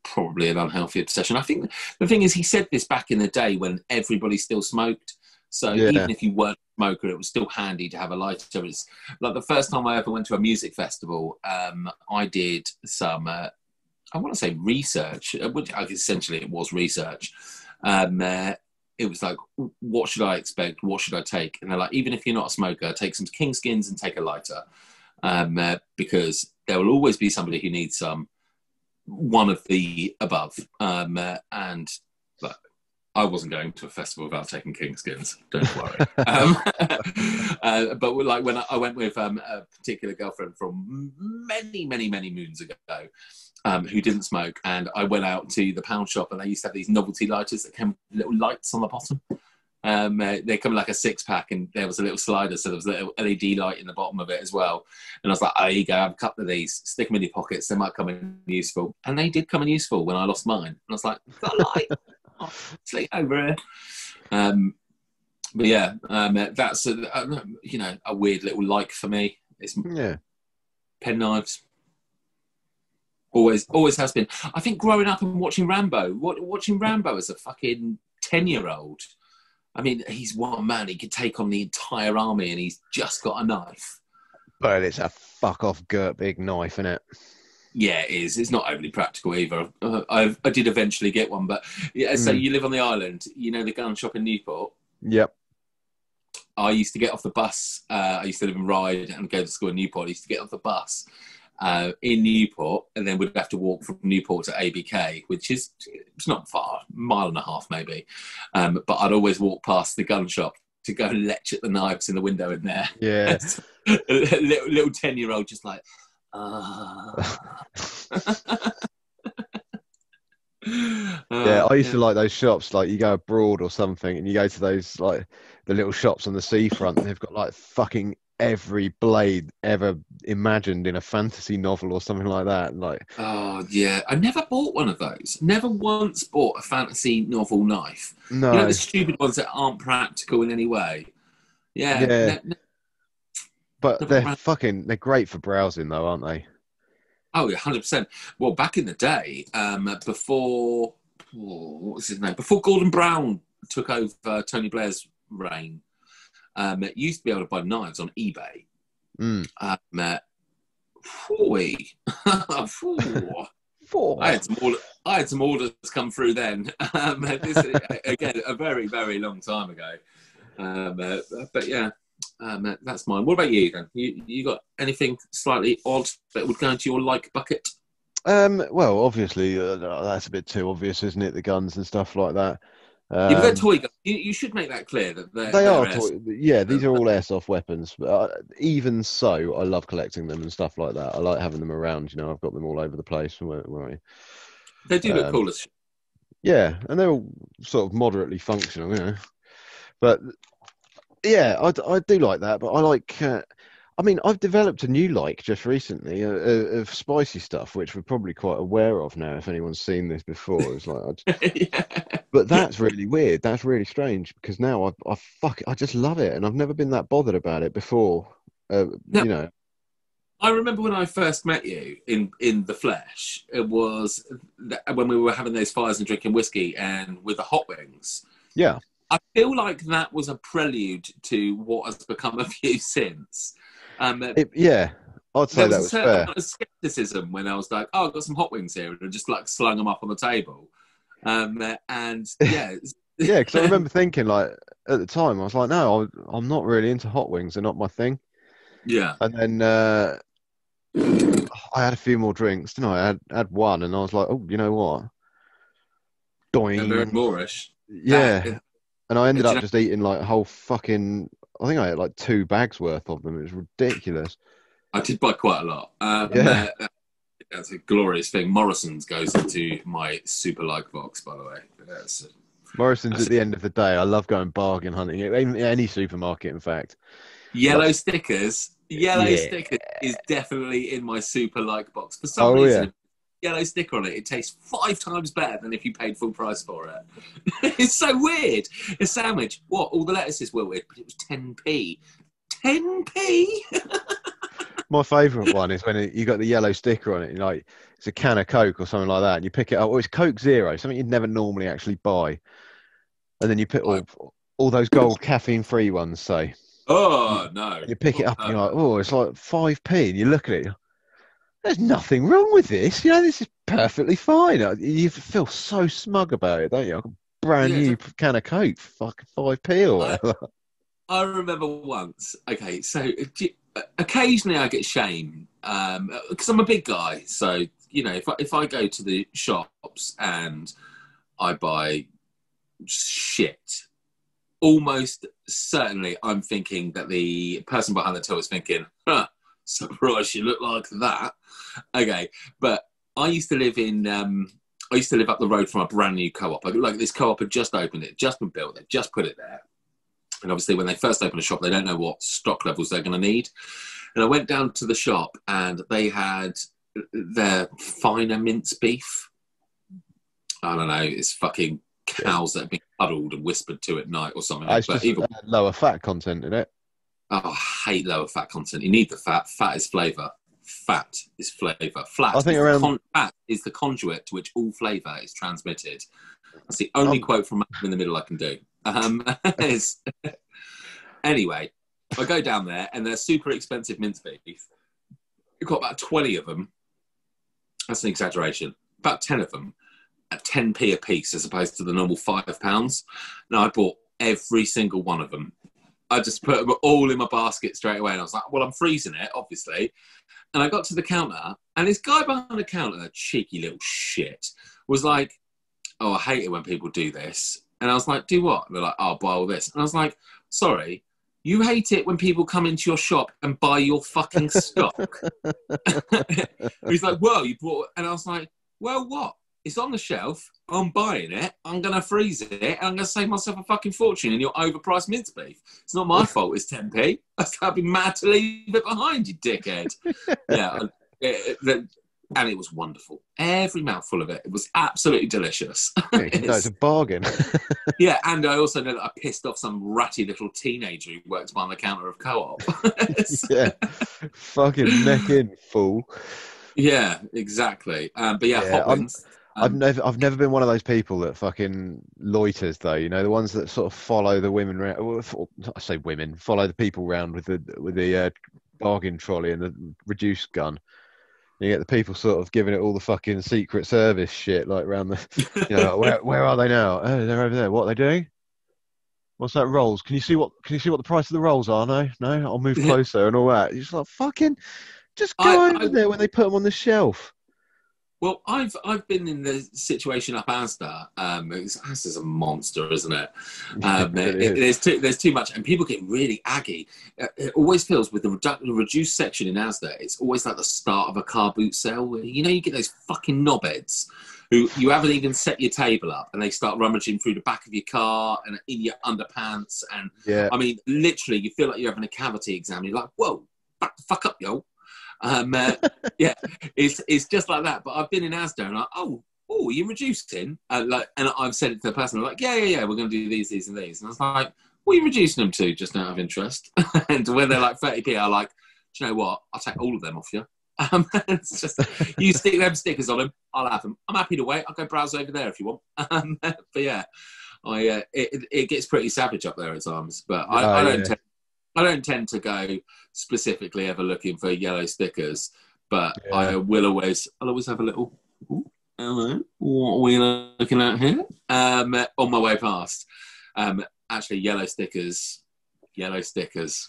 probably an unhealthy obsession. I think the thing is, he said this back in the day when everybody still smoked. So Yeah. even if you weren't a smoker, it was still handy to have a lighter. It's like the first time I ever went to a music festival, um, I did some, uh, I want to say research, uh, which essentially it was research. Um, uh, it was like, what should I expect? What should I take? And they're like, even if you're not a smoker, take some king skins and take a lighter, um, uh, because there will always be somebody who needs some one of the above. Um, uh, and like, I wasn't going to a festival without taking king skins. Don't worry. um, uh, but like when I, I went with um, a particular girlfriend from many, many, many moons ago, um, who didn't smoke, and I went out to the pound shop, and they used to have these novelty lighters that came with little lights on the bottom. Um, uh, they come like a six pack, and there was a little slider, so there was a little LED light in the bottom of it as well. And I was like, "Oh, you go, have a couple of these, stick them in your pockets. They might come in useful." And they did come in useful when I lost mine. And I was like, "Got light? oh, sleep over here." Um, but yeah, um, that's a, a, you know a weird little like for me. It's yeah. pen knives. Always, always has been. I think growing up and watching Rambo, what, watching Rambo as a fucking ten-year-old. I mean, he's one man. He could take on the entire army, and he's just got a knife. But it's a fuck off girt big knife, innit? Yeah, it is. It's not overly practical either. Uh, I I did eventually get one, but yeah. So Mm. you live on the island. You know the gun shop in Newport. Yep. I used to get off the bus. Uh, I used to live in Ryde and go to school in Newport. I used to get off the bus uh, in Newport, and then we'd have to walk from Newport to ABK, which is it's not far, mile and a half maybe. Um, but I'd always walk past the gun shop to go and lecture at the knives in the window in there. Yeah. little, little ten year old just like. Ah. Yeah, I used to like those shops. Like you go abroad or something, and you go to those like the little shops on the seafront. And they've got like fucking every blade ever imagined in a fantasy novel or something like that. Like, Oh yeah, I never bought one of those. Never once bought a fantasy novel knife. no, You know the stupid ones that aren't practical in any way. Yeah. Yeah. ne- but they're fucking. They're great for browsing, though, aren't they? oh, yeah, hundred percent. Well, back in the day, um, before oh, what was his name? Before Gordon Brown took over Tony Blair's reign, um, you used to be able to buy knives on eBay. Mm. Um, uh. I had some orders, I had some orders come through then. Um, this again, a very, very long time ago. Um, uh, but yeah, um, uh, that's mine. What about you then? You, you got anything slightly odd that would go into your like bucket? Um. Well, obviously, uh, that's a bit too obvious, isn't it? The guns and stuff like that. yeah, but they're Um, toy guns. You, you should make that clear that they're, They are, toy- yeah. These are all airsoft weapons. But uh, even so, I love collecting them and stuff like that. I like having them around. You know, I've got them all over the place. Where, where They do look um, cool as shit. yeah, and they're all sort of moderately functional, you know. But yeah, I, I do like that. But I like uh, I mean, I've developed a new like just recently uh, uh, of spicy stuff, which we're probably quite aware of now. If anyone's seen this before, it's like, yeah. but that's really weird. That's really strange because now I, I fuck, I just love it, and I've never been that bothered about it before. Uh, No. You know, I remember when I first met you in in the flesh. It was when we were having those fires and drinking whiskey, and with the hot wings. yeah, I feel like that was a prelude to what has become of you since. Um, it, yeah. I'd say that was a was fair. of skepticism when I was like, "Oh, I've got some hot wings here," and I just like slung them up on the table. Um, and yeah, Yeah, because I remember thinking like at the time, I was like, no, I, I'm not really into hot wings. They're not my thing. yeah, And then uh, I had a few more drinks, didn't I? I had, had one, and I was like, oh, you know what? they're very moreish. Yeah. That- And I ended up just eating like a whole fucking. I think I had like two bags worth of them. It was ridiculous. I did buy quite a lot. Um, Yeah. uh, that's a glorious thing. Morrison's goes into my super like box, by the way. That's, Morrison's That's- at the end of the day. I love going bargain hunting. In any supermarket, in fact. yellow Like- stickers. Yellow Yeah. stickers is definitely in my super like box. For some Oh, reason. Yellow sticker on it, it tastes five times better than if you paid full price for it. it's so weird. A sandwich, what? All the lettuces were weird, but it was 10p. 10p? My favourite one is when it, you got the yellow sticker on it. Like it's a can of Coke or something like that, and you pick it up. Oh, it's Coke Zero, something you'd never normally actually buy. And then you put all, all those gold caffeine-free ones, say. Oh, no. And you pick it up, and you're like, oh, it's like five p, and you look at it. There's nothing wrong with this. You know, this is perfectly fine. Uh, You feel so smug about it, don't you? Like a brand Yeah, new can of Coke, fucking five p or I- whatever. I remember once. Okay, so uh, you- occasionally I get shamed because I'm a big guy. So you know, if I, if I go to the shops and I buy shit, almost certainly I'm thinking that the person behind the till is thinking, "Huh, surprised you look like that." Okay, but I used to live in. Um, I used to live up the road from a brand new co-op. Like this co-op had just opened it, just been built, they just put it there. And obviously, when they first open a shop, they don't know what stock levels they're going to need. And I went down to the shop, and they had their finer mince beef. I don't know. It's fucking cows that have been cuddled and whispered to at night or something. It's but just either, uh, lower fat content in it. Oh, I hate lower fat content. You need the fat. Fat is flavour. Fat is flavour. Flat. I think is the around- con- fat is the conduit to which all flavour is transmitted. That's the only Um, quote from in the Middle I can do. Um, is- anyway, I go down there and they're super expensive mince beef. You've got about 20 of them. That's an exaggeration. About 10 of them at 10p a piece as opposed to the normal five pounds. Now I bought every single one of them. I just put them all in my basket straight away. And I was like, well, I'm freezing it, obviously. And I got to the counter, and this guy behind the counter, a cheeky little shit, was like, oh, I hate it when people do this. And I was like, do what? And they're like, oh, buy all this. And I was like, sorry, you hate it when people come into your shop and buy your fucking stock. He's like, well, you bought, and I was like, well, what? It's on the shelf. I'm buying it. I'm going to freeze it, and I'm going to save myself a fucking fortune in your overpriced mince beef. It's not my fault. It's 10p. I'd be mad to leave it behind, you dickhead. yeah, and it, it- and it was wonderful. Every mouthful of it. It was absolutely delicious. Yeah, you know, it's a bargain. yeah, and I also know that I pissed off some ratty little teenager who works behind the counter of co-op. yeah, fucking neck in, fool. yeah, exactly. Um, but yeah, Yeah, hot I'm- wings. I've Um, never, I've never been one of those people that fucking loiters, though. You know, the ones that sort of follow the women. Well, f- I say women follow the people round with the with the uh, bargain trolley and the reduced gun. You get the people sort of giving it all the fucking secret service shit, like around the, you know, where where are they now? Oh, they're over there. What are they doing? What's that rolls? Can you see what? Can you see what the price of the rolls are? No, no. I'll move closer and all that. You're just like fucking, just go I- over I- there when they put them on the shelf. Well, I've I've been in the situation up Asda. Um, Asda's a monster, isn't it? Um, It it- is. there's too there's too much, and people get really aggy. Uh, It always feels with the, redu- the reduced section in Asda, it's always like the start of a car boot sale. Where, you know, you get those fucking knobheads who you haven't even set your table up, and they start rummaging through the back of your car and in your underpants, and Yeah, I mean, literally, you feel like you're having a cavity exam. You're like, whoa, back the fuck up, yo. Um, uh, yeah, it's it's just like that. But I've been in Asda and like, oh, oh, you're reducing? Uh, like, and I've said it to the person, I'm like, yeah, yeah, yeah, we're going to do these, these, and these. And I was like, what are you reducing them to? Just out of interest. and when they're like 30p, I'm like, do you know what? I'll take all of them off you. Um, it's just you stick them stickers on them. I'll have them. I'm happy to wait. I'll go browse over there if you want. Um, but yeah, I uh, it, it gets pretty savage up there at times. But I, Oh, I don't yeah. tend, I don't tend to go specifically ever looking for yellow stickers. But Yeah. I will always I'll always have a little. Hello, what are we looking at here? Um, on my way past. Um, actually, yellow stickers. Yellow stickers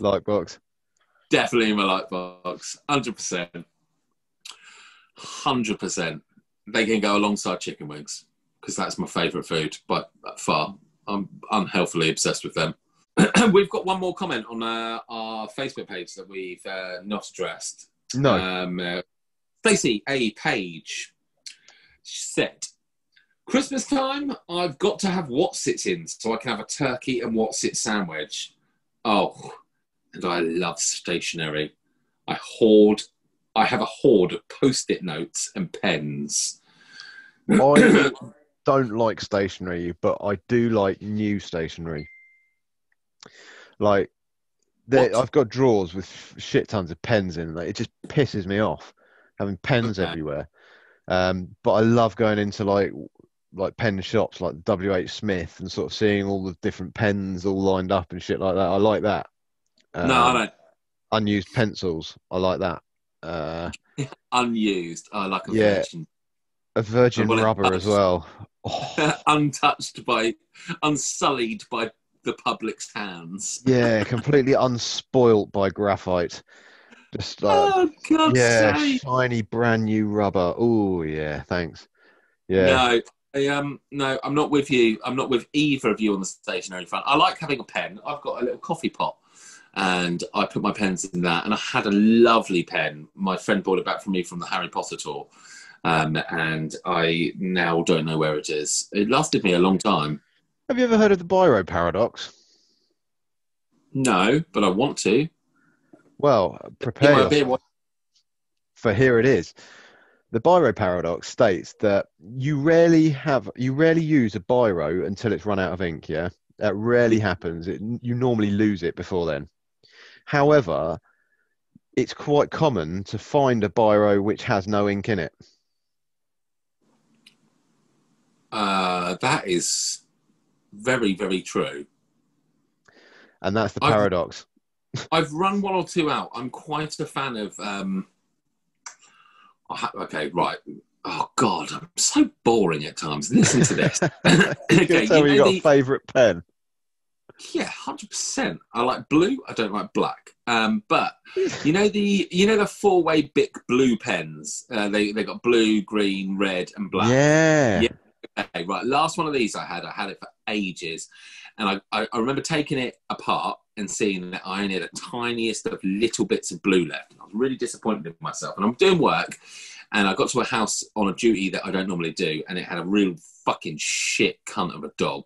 Like box. definitely in my light box, hundred percent, hundred percent. They can go alongside chicken wings because that's my favourite food by far. I'm unhealthily obsessed with them. we've got one more comment on uh, our Facebook page that we've uh, not addressed. No. Um, uh, Stacey A. Page said, Christmas time, I've got to have Wotsits in so I can have a turkey and Wotsit sandwich. Oh, and I love stationery. I hoard, I have a hoard of post it notes and pens. I don't like stationery, but I do like new stationery. Like, I've got drawers with shit tons of pens in. Like, it just pisses me off having pens Okay. everywhere. Um, but I love going into like like pen shops like W. H. Smith and sort of seeing all the different pens all lined up and shit like that. I like that. no, I Um, don't. Unused pencils. I like that. Uh, Unused. I like a Yeah. virgin. a virgin rubber as well. Oh, Untouched by, unsullied by the public's hands. yeah, completely unspoilt by graphite. Just like oh, God's yeah, sake. shiny brand new rubber. Oh yeah, thanks. Yeah, No, I, um, no, I'm not with you. I'm not with either of you on the stationery front. I like having a pen. I've got a little coffee pot, and I put my pens in that. And I had a lovely pen. My friend bought it back for me from the Harry Potter tour, um, and I now don't know where it is. It lasted me a long time. Have you ever heard of the Biro paradox? No, but I want to. Well, prepare for here it is. The biro paradox states that you rarely have you rarely use a biro until it's run out of ink. Yeah, that rarely happens. It, you normally lose it before then. However, it's quite common to find a biro which has no ink in it. Uh, that is very, very true. And that's the I've- paradox. I've run one or two out. I'm quite a fan of. Um, okay, right. Oh God, I'm so boring at times. Listen to this. you okay, can tell you me you got the- a favourite pen. yeah, hundred percent. I like blue. I don't like black. Um, but you know the you know the four way Bic blue pens. Uh, they they got blue, green, red, and black. Yeah. Yeah. Okay, right. Last one of these I had, I had it for ages. And I, I, remember taking it apart and seeing that I only had the tiniest of little bits of blue left. I was really disappointed in myself. And I'm doing work and I got to a house on a duty that I don't normally do. And it had a real fucking shit cunt of a dog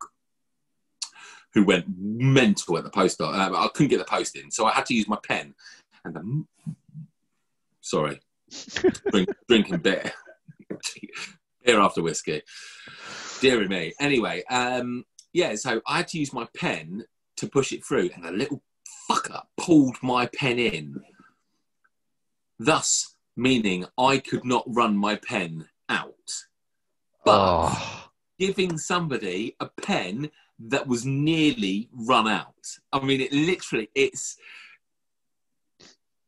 who went mental at the post. Uh, I couldn't get the post in. So I had to use my pen. And the. Sorry. Drink, drinking beer. beer after whiskey. Deary me. Anyway, um, yeah, so I had to use my pen to push it through, and a little fucker pulled my pen in, thus meaning I could not run my pen out. But Oh, giving somebody a pen that was nearly run out. I mean, it literally, it's.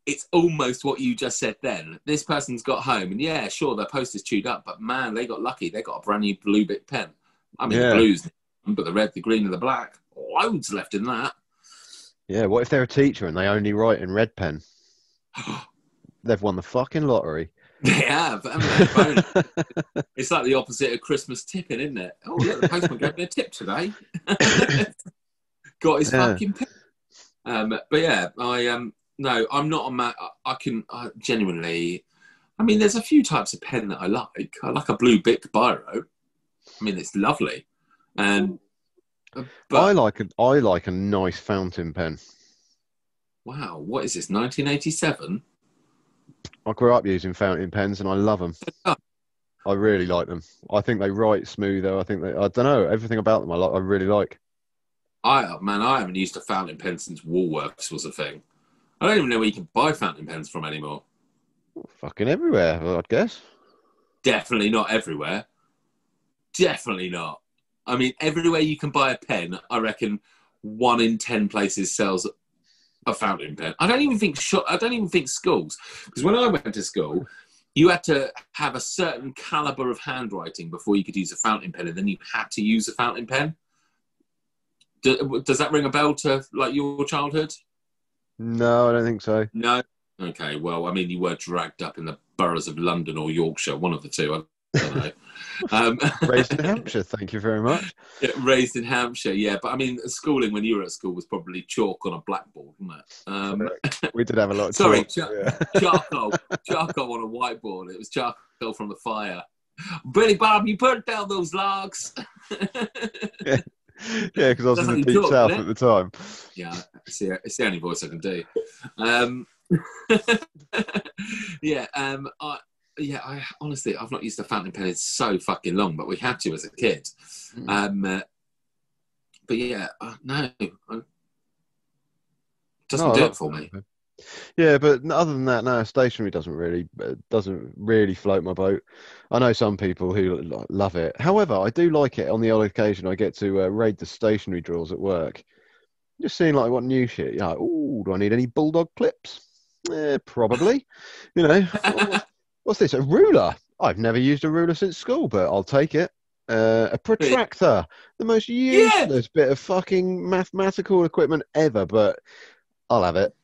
It's almost what you just said then. This person's got home, and yeah, sure, their post is chewed up, but man, they got lucky. They got a brand new blue Bic pen. I mean, Yeah. the blues, but the red, the green, and the black, loads left in that. yeah. What if they're a teacher and they only write in red pen? They've won the fucking lottery. They have, they? It's like the opposite of Christmas tipping, isn't it? Oh, look, the postman gave me a tip today. Got his Yeah. fucking pen. Um, but yeah, I um no, I'm not a man. I, I can I genuinely. I mean, there's a few types of pen that I like. I like a blue Bic biro. I mean, it's lovely, and uh, I but like a I like a nice fountain pen. Wow, what is this? 1987. I grew up using fountain pens and I love them. Oh. I really like them. I think they write smoother. I think they, I don't know, everything about them I like. I really like. I man, I haven't used a fountain pen since Woolworths was a thing. I don't even know where you can buy fountain pens from anymore. Fucking everywhere, I'd guess. Definitely not everywhere. Definitely not. I mean, everywhere you can buy a pen, I reckon one in ten places sells a fountain pen. I don't even think shop, I don't even think schools because when I went to school, you had to have a certain caliber of handwriting before you could use a fountain pen, and then you had to use a fountain pen. Does that ring a bell to like your childhood? No, I don't think so. No. Okay. Well, I mean, you were dragged up in the boroughs of London or Yorkshire, one of the two. I don't know. um, Raised in Hampshire, thank you very much. yeah, raised in Hampshire, yeah. But I mean, schooling when you were at school was probably chalk on a blackboard, wasn't it? Um, We did have a lot of Sorry, yeah. charcoal, charcoal on a whiteboard. It was charcoal from the fire. Billy Bob, you burnt down those logs. Yeah, because I was in the deep talk, south at the time. yeah, it's the, it's the only voice I can do. Um, yeah, um, I, yeah. I honestly, I've not used a fountain pen in so fucking long, but we had to as a kid. Mm. Um, uh, but yeah, uh, no, I, doesn't No, do it for me. Yeah, but other than that, no, stationery doesn't really uh, doesn't really float my boat. I know some people who love it. However, I do like it on the odd occasion I get to uh, raid the stationery drawers at work. Just seeing like what new shit. You're like, oh, do I need any bulldog clips? Eh, probably. You know, what's, what's this? A ruler? I've never used a ruler since school, but I'll take it. Uh, a protractor, the most useless bit of fucking mathematical equipment ever, but I'll have it.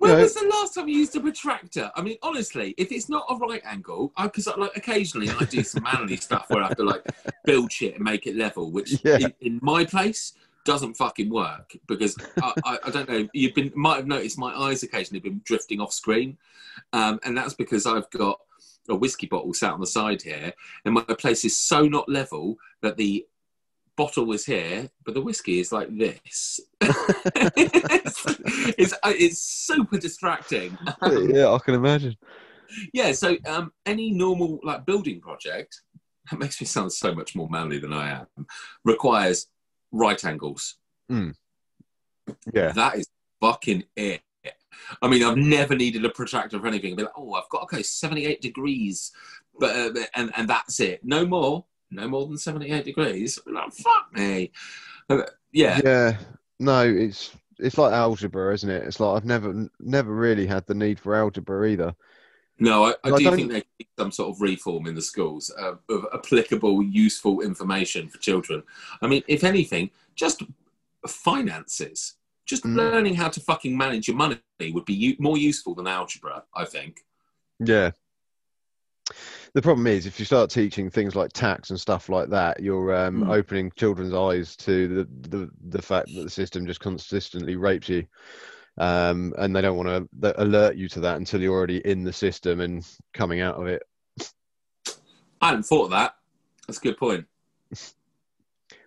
When Yeah. was the last time you used a protractor? I mean, honestly, if it's not a right angle, because like occasionally I do some manly stuff where I have to like build shit and make it level, which Yeah. in, in my place doesn't fucking work because I, I, I don't know. You've been might have noticed my eyes occasionally been drifting off screen, um, and that's because I've got a whiskey bottle sat on the side here, and my place is so not level that the bottle was here, but the whiskey is like this. it's, it's, uh, it's super distracting. yeah, I can imagine. yeah, so um, any normal like building project that makes me sound so much more manly than I am requires right angles. Yeah. That is fucking it. I mean, I've never needed a protractor for anything. Be like, oh, I've got okay, seventy-eight degrees, but uh, and and that's it. No more, no more than seventy-eight degrees. Like, fuck me. Uh, yeah, Yeah. No, it's it's like algebra, isn't it? It's like I've never never really had the need for algebra either. no, I, I I do don't- think there needs some sort of reform in the schools uh, of applicable, useful information for children. I mean, if anything, just finances. Just Mm. learning how to fucking manage your money would be u- more useful than algebra, I think. Yeah. The problem is, if you start teaching things like tax and stuff like that, you're um, Mm. opening children's eyes to the, the the fact that the system just consistently rapes you, um, and they don't want to alert you to that until you're already in the system and coming out of it. I hadn't thought of that. That's a good point.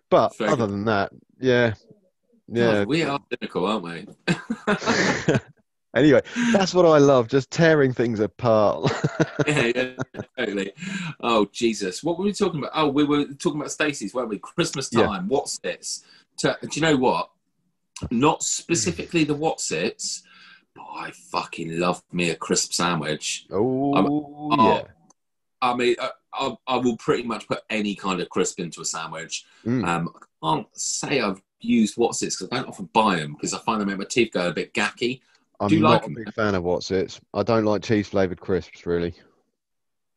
But other good. than that, yeah, yeah. God, we are cynical, aren't we? anyway, that's what I love, just tearing things apart. yeah, yeah, totally. Oh Jesus, what were we talking about? Oh, we were talking about Stacey's, weren't we? Christmas Yeah. time. What's this? Do you know what? Not specifically the Wotsits, but I fucking love me a crisp sandwich. oh, oh, yeah. I mean, I, I, I will pretty much put any kind of crisp into a sandwich. Mm. Um, I can't say I've used Wotsits because I don't often buy them because I find they make my teeth go a bit gacky. I'm do you not like a big fan of Wotsits. I don't like cheese flavored crisps, really.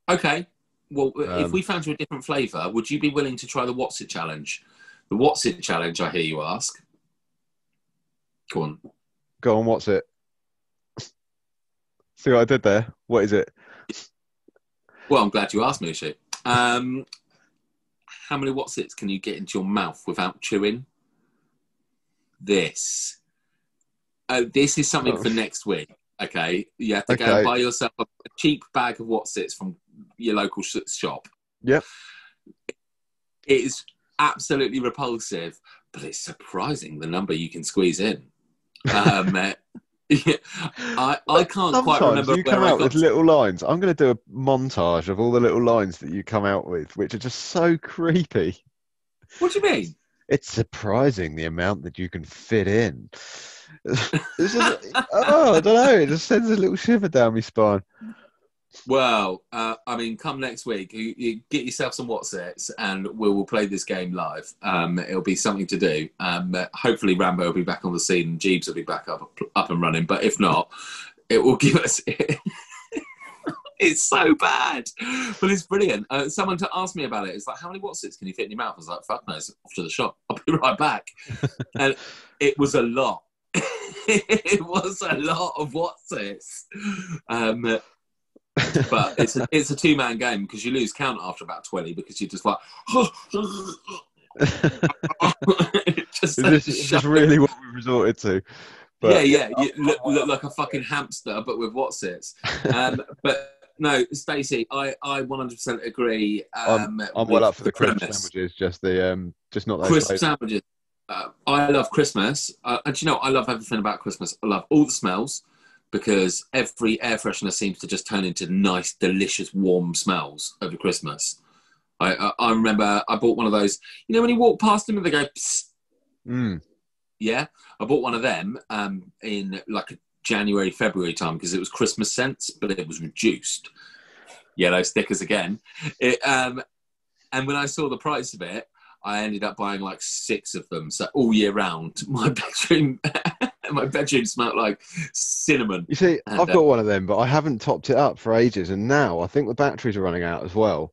Okay. Well, if Um, we found you a different flavour, would you be willing to try the Wotsit challenge? The Wotsit challenge, I hear you ask. Go on. Go on, what's it? See what I did there? What is it? Well, I'm glad you asked, Mushu. Um, how many Wotsits can you get into your mouth without chewing? This. Uh, this is something Oh. for next week. Okay. You have to go Okay. and buy yourself a cheap bag of Wotsits from your local sh- shop. Yep. It is absolutely repulsive, but it's surprising the number you can squeeze in. Um, uh, Yeah, I, I can't quite Sometimes remember you come out with to. little lines. I'm going to do a montage of all the little lines that you come out with, which are just so creepy. What do you mean? It's surprising the amount that you can fit in. Oh, I don't know. It just sends a little shiver down my spine. Well, uh, I mean, come next week, you, you get yourself some Wotsits, and we will play this game live. Um, it'll be something to do. Um, hopefully, Rambo will be back on the scene, and Jeeves will be back up up and running. But if not, it will give us. it's so bad, but it's brilliant. Uh, someone to ask me about it. It's like, how many Wotsits can you fit in your mouth? I was like, fuck knows. Off to the shop. I'll be right back. and it was a lot. it was a lot of Wotsits. Um, but it's a, it's a two man game because you lose count after about twenty because you're just like just, It's just, it's just really what we've resorted to. But yeah, yeah. You look, look like a fucking hamster, but with Wotsits. Um, but no, Stacey, I I 100% agree. Um, I'm with well up for the crisp sandwiches, just the um, just not those. Crisp flavors. sandwiches. Uh, I love Christmas. Uh, and do you know, I love everything about Christmas. I love all the smells because every air freshener seems to just turn into nice, delicious, warm smells over Christmas. I, I, I remember I bought one of those. You know, when you walk past them and they go, Psst, Mm. yeah. I bought one of them um, in like a January, February time because it was Christmas scents, but it was reduced. Yellow stickers again. It, um, and when I saw the price of it, I ended up buying like six of them. So all year round, my bedroom, my bedroom smelled like cinnamon. You see, And, I've uh, got one of them, but I haven't topped it up for ages, and now I think the batteries are running out as well.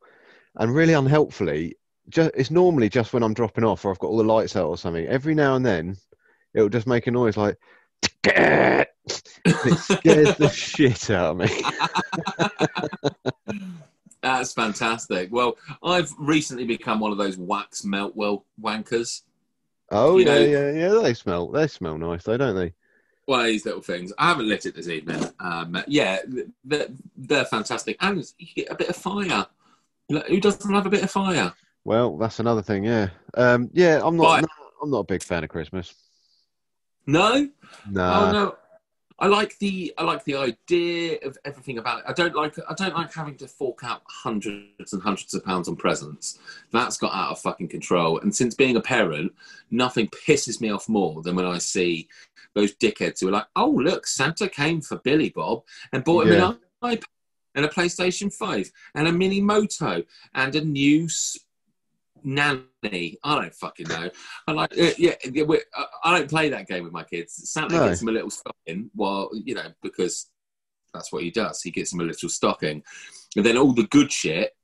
And really unhelpfully, just, it's normally just when I'm dropping off or I've got all the lights out or something. Every now and then, it'll just make a noise like. it scares the shit out of me. That's fantastic. Well, I've recently become one of those wax melt well wankers. Oh You yeah, know- yeah, yeah. They smell. They smell nice, though, don't they? Of these little things. I haven't lit it this evening. Um, yeah, they're, they're fantastic, and you get a bit of fire. Like, Who doesn't love a bit of fire? Well, that's another thing. Yeah, um, yeah. I'm not. No, I'm not a big fan of Christmas. No, Nah. oh no. I like the I like the idea of everything about it. I don't like I don't like having to fork out hundreds and hundreds of pounds on presents. That's got out of fucking control. And since being a parent, nothing pisses me off more than when I see those dickheads who are like, "Oh look, Santa came for Billy Bob and bought him Yeah. an iPad and a PlayStation Five and a mini moto and a new." Nanny, I don't fucking know. I like, uh, yeah, yeah, we- I- don't play that game with my kids. Santa No. gets them a little stocking, well, you know, because that's what he does. He gets them a little stocking, and then all the good shit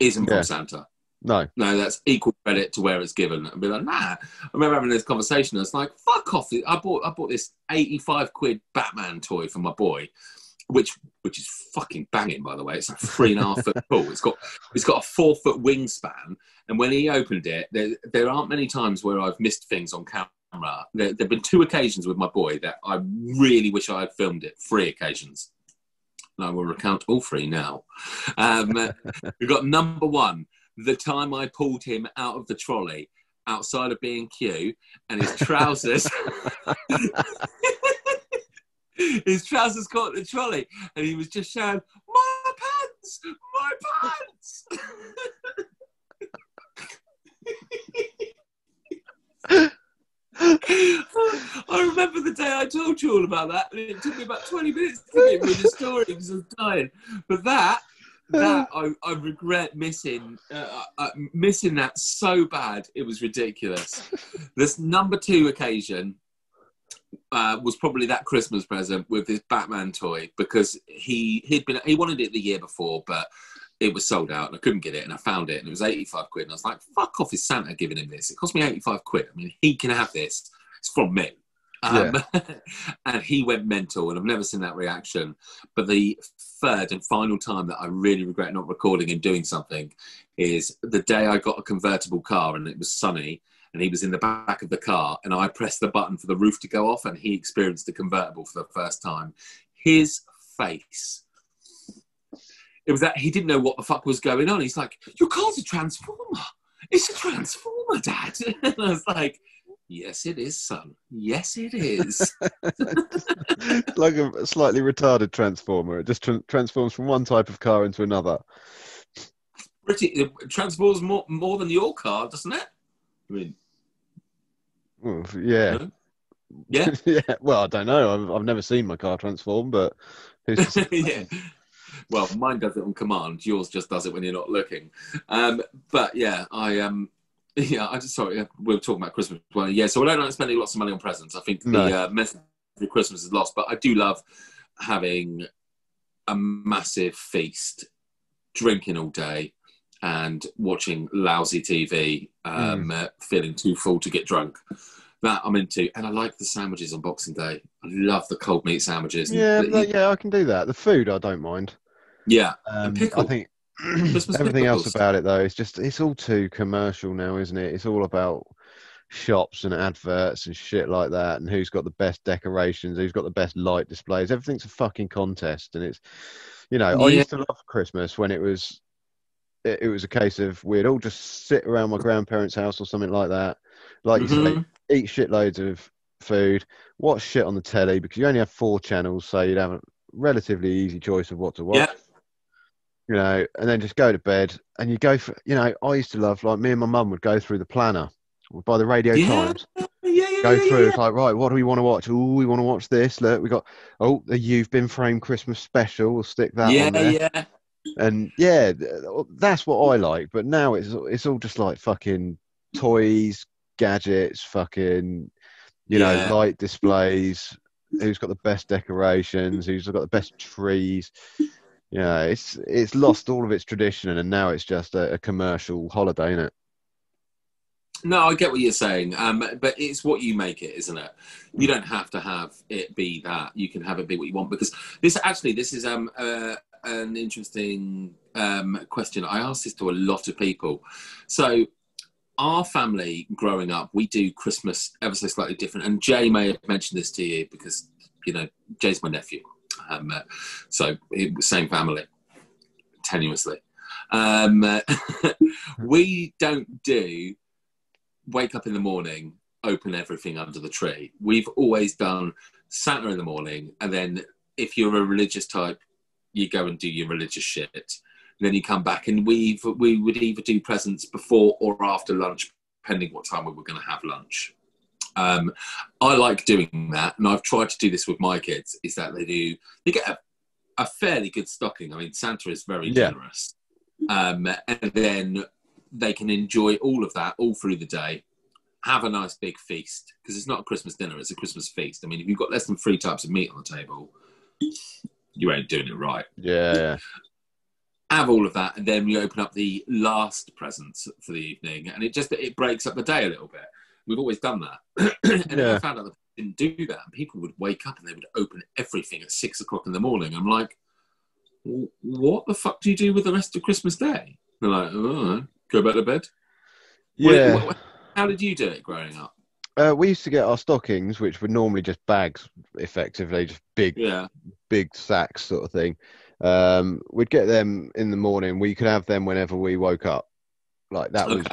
isn't Yeah. from Santa. No. No, that's equal credit to where it's given. And be like, nah. I remember having this conversation. I was like, fuck off. I bought I bought this eighty-five quid Batman toy for my boy, which which is fucking banging, by the way. It's like three and a half foot tall. It's got it's got a four foot wingspan. And when he opened it, there there aren't many times where I've missed things on camera. There have been two occasions with my boy that I really wish I had filmed it. Three occasions. And I will recount all three now. Um, we've got number one, the time I pulled him out of the trolley outside of B&Q and his trousers his trousers caught the trolley and he was just shouting my pants my pants I remember the day I told you all about that, and it took me about 20 minutes to get through the story because I was dying. But that, that I, I regret missing, uh, uh, missing that so bad. It was ridiculous. This number two occasion uh, was probably that Christmas present with this Batman toy because he he'd been he wanted it the year before, but it was sold out and I couldn't get it and I found it and it was 85 quid and I was like, fuck off, is Santa giving him this? It cost me 85 quid. I mean, he can have this. It's from me. Um, and he went mental and I've never seen that reaction. But the third and final time that I really regret not recording and doing something is the day I got a convertible car and it was sunny and he was in the back of the car and I pressed the button for the roof to go off and he experienced a convertible for the first time. His face it was that he didn't know what the fuck was going on. He's like, "Your car's a transformer. It's a transformer, Dad." And I was like, Yes, it is, son. Yes, it is. like a slightly retarded transformer. It just tran transforms from one type of car into another. Pretty it transforms more more than your car, doesn't it? I mean, yeah. no? yeah, yeah. Well, I don't know. I've, I've never seen my car transform, but who's yeah. Well, mine does it on command. Yours just does it when you're not looking. Um, but yeah, I um, yeah, I just sorry. We were talking about Christmas. Well, yeah, so I don't like spending lots of money on presents. I think No. the uh, message of Christmas is lost, but I do love having a massive feast, drinking all day, and watching lousy TV, um, uh, feeling too full to get drunk. That I'm into, and I like the sandwiches on Boxing Day. I love the cold meat sandwiches. yeah, the- but yeah, I can do that. The food, I don't mind. yeah, Um. I think everything else about it though, it's just it's all too commercial now, isn't it? It's all about shops and adverts and shit like that, and who's got the best decorations, who's got the best light displays. Everything's a fucking contest, and it's you know I Yeah. used to love Christmas when it was it, it was a case of we'd all just sit around my grandparents' house or something like that, like you say, Mhm. eat shitloads of food, watch shit on the telly because you only have four channels, so you'd have a relatively easy choice of what to watch Yeah. you know, and then just go to bed. And you go for, you know, I used to love like me and my mum would go through the planner by the Radio Yeah, Times. yeah, yeah, Go through. It's like right, what do we want to watch? Oh, we want to watch this. Look, we got oh the You've Been Framed Christmas special. We'll stick that yeah, yeah. And yeah, that's what I like. But now it's it's all just like fucking toys, gadgets, fucking you Yeah. know, light displays. Who's got the best decorations? Who's got the best trees? Yeah, it's it's lost all of its tradition, and now it's just a, a commercial holiday, isn't it? No, I get what you're saying, um, but it's what you make it, isn't it? You don't have to have it be that. You can have it be what you want because this actually this is um uh, an interesting um, question. I asked this to a lot of people. So, our family growing up, we do Christmas ever so slightly different, and Jay may have mentioned this to you because you know Jay's my nephew, um, uh, so same family, tenuously. Um, we don't do wake up in the morning, open everything under the tree. We've always done Santa in the morning, and then if you're a religious type, you go and do your religious shit. And then you come back, and we we would either do presents before or after lunch, depending what time we were going to have lunch. Um, I like doing that, and I've tried to do this with my kids. Is that they do they get a, a fairly good stocking. I mean, Santa is very Yeah. generous, um, and then they can enjoy all of that all through the day. Have a nice big feast because it's not a Christmas dinner; it's a Christmas feast. I mean, if you've got less than three types of meat on the table, you ain't doing it right Yeah, yeah. have all of that, and then we open up the last presents for the evening, and it just it breaks up the day a little bit. We've always done that, and Yeah. I found out that people didn't do that, and people would wake up and they would open everything at six o'clock in the morning. I'm like, what the fuck do you do with the rest of Christmas Day? They're like, oh, go back to bed. Yeah. what- what- how did you do it growing up? Uh, we used to get our stockings, which were normally just bags, effectively, just big, Yeah, big sacks sort of thing. Um, we'd get them in the morning. We could have them whenever we woke up. Like that was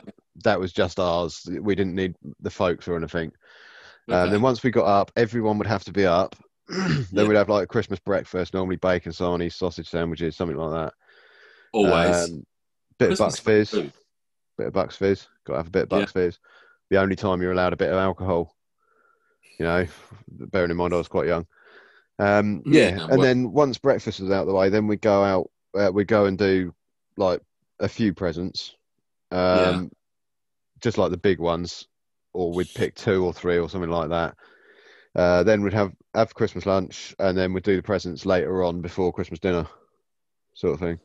that was just ours. We didn't need the folks or anything. Uh, okay. then once we got up, everyone would have to be up. then Yeah. we'd have like a Christmas breakfast, normally bacon sarnies, sausage sandwiches, something like that. always. Um, bit Christmas of Bucks Fizz. food. Bit of Bucks Fizz. Got to have a bit of Yeah. Bucks Fizz. The only time you're allowed a bit of alcohol. You know, bearing in mind I was quite young. Um, Yeah, yeah, and well- then once breakfast was out of the way, then we'd go out. Uh, we go and do like a few presents, um, Yeah. just like the big ones, or we'd pick two or three or something like that. Uh, then we'd have have Christmas lunch, and then we'd do the presents later on before Christmas dinner, sort of thing.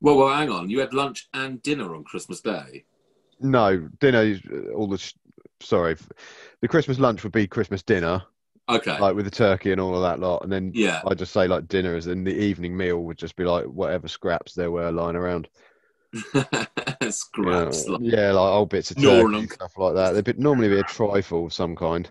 Well, well, hang on. You had lunch and dinner on Christmas Day. No, dinner. is- uh, All the sh- sorry, the Christmas lunch would be Christmas dinner, Okay. like with the turkey and all of that lot, and then yeah. I just say like dinner, as in the evening meal would just be like whatever scraps there were lying around. you know. Scraps. like- yeah, like old bits of turkey and stuff like that. There'd be, normally be a trifle of some kind.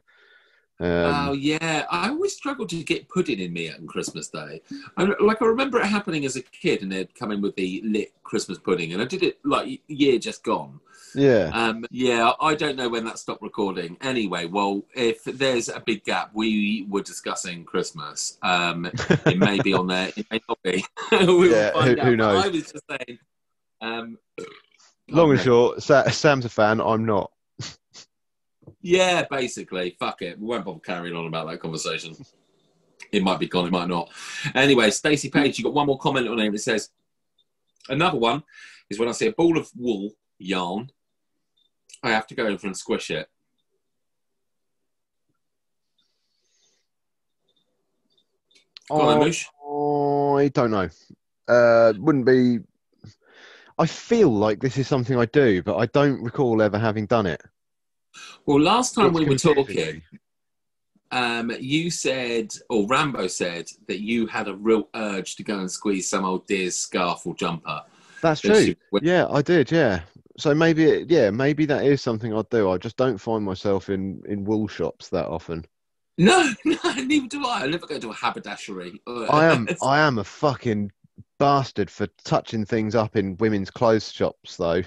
Um, oh yeah, I always struggled to get pudding in me on Christmas Day. I, like I remember it happening as a kid, and they'd come in with the lit Christmas pudding, and I did it like year just gone. Yeah. Um, yeah, I don't know when that stopped recording. Anyway, well, if there's a big gap, we were discussing Christmas. Um, it may be on there, it may not be. we will Yeah, find who- who knows? I was just saying. Um, Long and short, Sa- Sam's a fan. I'm not. Yeah, basically. Fuck it. We won't bother carrying on about that conversation. It might be gone, it might not. Anyway, Stacey Page, you got one more comment on here. It says, another one is when I see a ball of wool yarn, I have to go over and squish it. Go on, then, Oh, I don't know. Uh, wouldn't be. I feel like this is something I do, but I don't recall ever having done it. Well, last time It's we were talking, um, you said, or Rambo said, that you had a real urge to go and squeeze some old deer's scarf or jumper. That's true. Yeah, I did. Yeah. So maybe, it, yeah, maybe that is something I'd do. I just don't find myself in in wool shops that often. No, no, neither do I. I never go to a haberdashery. I am, I am a fucking bastard for touching things up in women's clothes shops, though.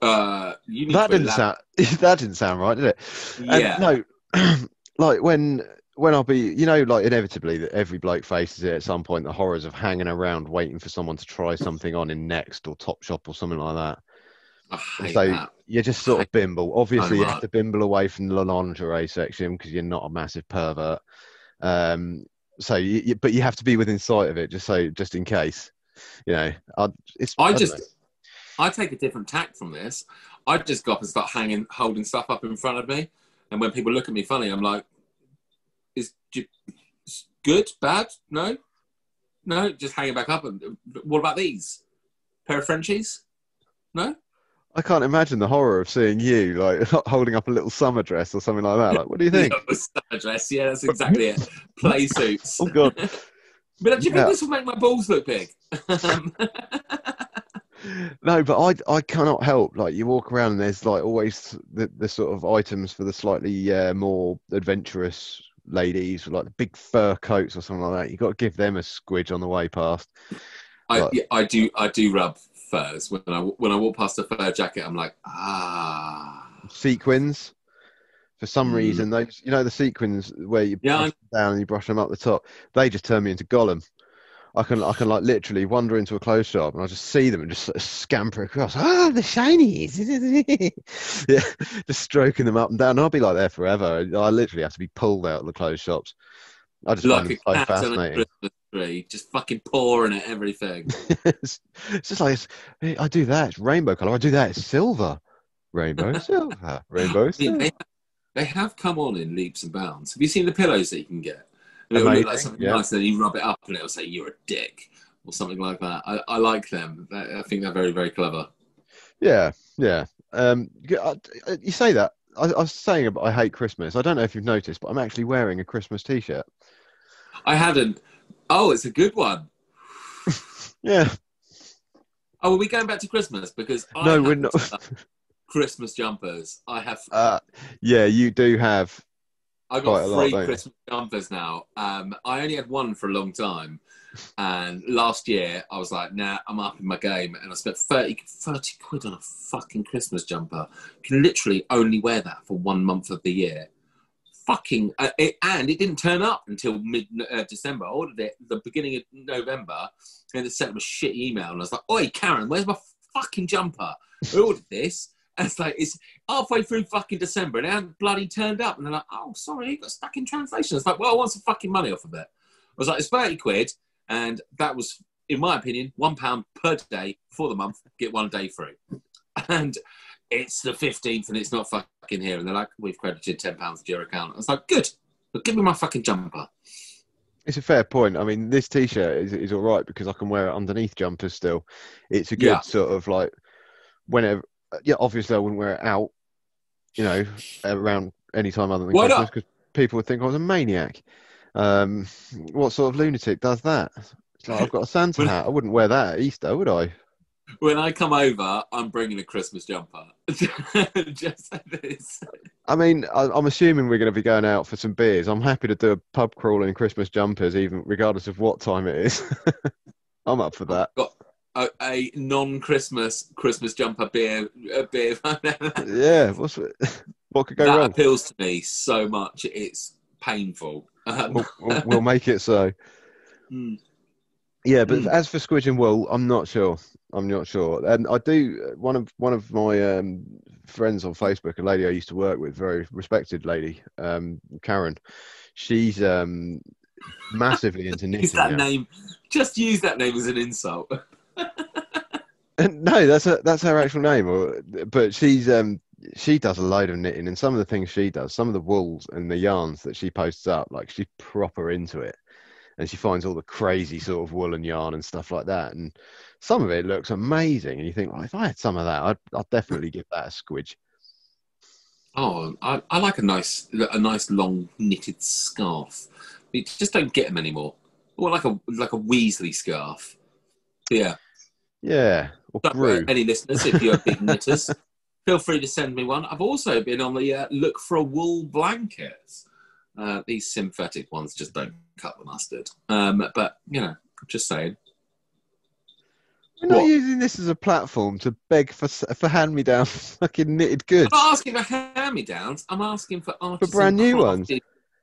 Uh, you That didn't sound. That didn't sound right, did it? Yeah. no, like when when I'll be, you know, like inevitably that every bloke faces it at some point. The horrors of hanging around waiting for someone to try something on in Next or Topshop or something like that. So that. you just sort of bimble. Obviously, you have to bimble away from the lingerie section because you're not a massive pervert. Um, so you, you, but you have to be within sight of it, just so just in case. You know, I, it's. I don't just, know. I take a different tack from this. I just go up and start hanging, holding stuff up in front of me, and when people look at me funny, I'm like, "Is good, bad? No, no, just hanging back up. And what about these pair of Frenchies? No, I can't imagine the horror of seeing you like holding up a little summer dress or something like that. Like, what do you think? Yeah, summer dress. Yeah, that's exactly it. Play suits. oh god. But do you Yeah. think this will make my balls look big? No, but I I cannot help like you walk around and there's like always the, the sort of items for the slightly uh, more adventurous ladies with like the big fur coats or something like that. You've got to give them a squidge on the way past. I, yeah, I do. I do rub furs when I when I walk past a fur jacket. I'm like, ah. Sequins, for some Mm. reason, those you know the sequins where you Yeah, brush them down and you brush them up the top. They just turn me into Gollum. I can I can like literally wander into a clothes shop and I just see them and just sort of scamper across. Ah, the shinies! yeah, just stroking them up and down. I'll be like there forever. I literally have to be pulled out of the clothes shops. I just like find a them so cat on a fascinating. Christmas tree, just fucking pouring at everything. it's, it's just like it's, I do that. It's rainbow color. I do that. It's silver. Rainbow silver. Rainbow silver. they, they have come on in leaps and bounds. Have you seen the pillows that you can get? And It'll look like something yeah. nice, and then you rub it up, and it'll say "you're a dick" or something like that. I, I like them. I think they're very, very clever. Yeah, yeah. Um, I- you say that. I, I was saying about I hate Christmas. I don't know if you've noticed, but I'm actually wearing a Christmas T-shirt. I hadn't. Oh, it's a good one. Yeah. Oh, are we going back to Christmas? Because I No, we're not. Christmas jumpers. I have. Uh, yeah, you do have. I got a lot, three? Christmas jumpers now. Um, I only had one for a long time, and last year I was like, "Nah, I'm up in my game," and I spent 30, 30 quid on a fucking Christmas jumper. You can literally only wear that for one month of the year. Fucking, uh, it, and it didn't turn up until mid uh, December. I ordered it the beginning of November, and it sent them a shit email, and I was like, "Oi, Karen, where's my fucking jumper? I ordered this." And it's like it's halfway through fucking December and it hadn't bloody turned up. And they're like, oh, sorry, it got stuck in translation. It's like, well, I want some fucking money off of it. I was like, it's 30 quid. And that was, in my opinion, one pound per day for the month, get one day free. And it's the 15th and it's not fucking here. And they're like, we've credited £10 to your account. I was like, good, but give me my fucking jumper. It's a fair point. I mean, this T-shirt is is all right because I can wear it underneath jumpers still. It's a good Yeah. sort of like whenever. Yeah, obviously I wouldn't wear it out. You know, around any time other than Why Christmas because people would think I was a maniac. Um, what sort of lunatic does that? It's like I've got a Santa hat. I wouldn't wear that at Easter, would I? When I come over, I'm bringing a Christmas jumper. Just like this. I mean, I, I'm assuming we're going to be going out for some beers. I'm happy to do a pub crawl in Christmas jumpers, even regardless of what time it is. I'm up for that. Got a, a non-Christmas Christmas jumper beer a beer. yeah, what's what could go wrong? that wrong? appeals to me so much. It's painful. Um, We'll, we'll, we'll make it so. mm, Yeah, but Mm. as for Squidge and Wool, I'm not sure. I'm not sure. And I do one of one of my um, friends on Facebook, a lady I used to work with, very respected lady, um, Karen. She's um, massively into knitting. use that now. name. Just use that name as an insult. No, that's her, that's her actual name. Or, but she's um, she does a load of knitting, and some of the things she does, some of the wools and the yarns that she posts up, like she's proper into it, and she finds all the crazy sort of wool and yarn and stuff like that, and some of it looks amazing, and you think, well, if I had some of that, I'd I'd definitely give that a squidge. Oh, I, I like a nice, a nice long knitted scarf. You just don't get them anymore. Or like a like a Weasley scarf. Yeah. Yeah, or Don't worry, any listeners, if you're big knitters, feel free to send me one. I've also been on the uh, look for a wool blanket. Uh, these synthetic ones just don't cut the mustard. Um, but you know, just saying. We're not What? using this as a platform to beg for for hand me down fucking knitted goods. I'm not asking for hand-me-downs. I'm asking for artisan brand new ones.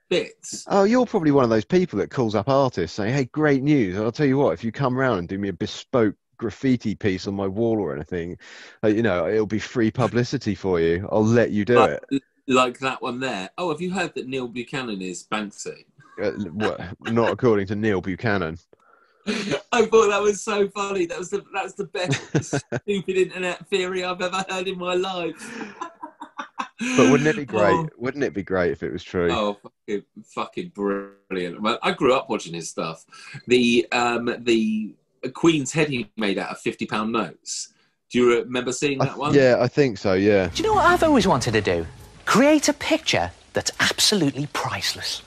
bits. Oh, you're probably one of those people that calls up artists saying, "Hey, great news! I'll tell you what. If you come round and do me a bespoke graffiti piece on my wall or anything, uh, you know, it'll be free publicity for you. I'll let you do like, it." like that one there. Oh, have you heard that Neil Buchanan is Banksy? Uh, what, not according to Neil Buchanan. I thought that was so funny. That was the that's the best stupid internet theory I've ever heard in my life. But wouldn't it be great? Oh, Wouldn't it be great if it was true? oh, fucking, fucking brilliant! Well, I grew up watching his stuff. The um the Queen's head he made out of fifty pound notes. Do you remember seeing I- that one? yeah, I think so. Yeah. Do you know what I've always wanted to do? Create a picture that's absolutely priceless.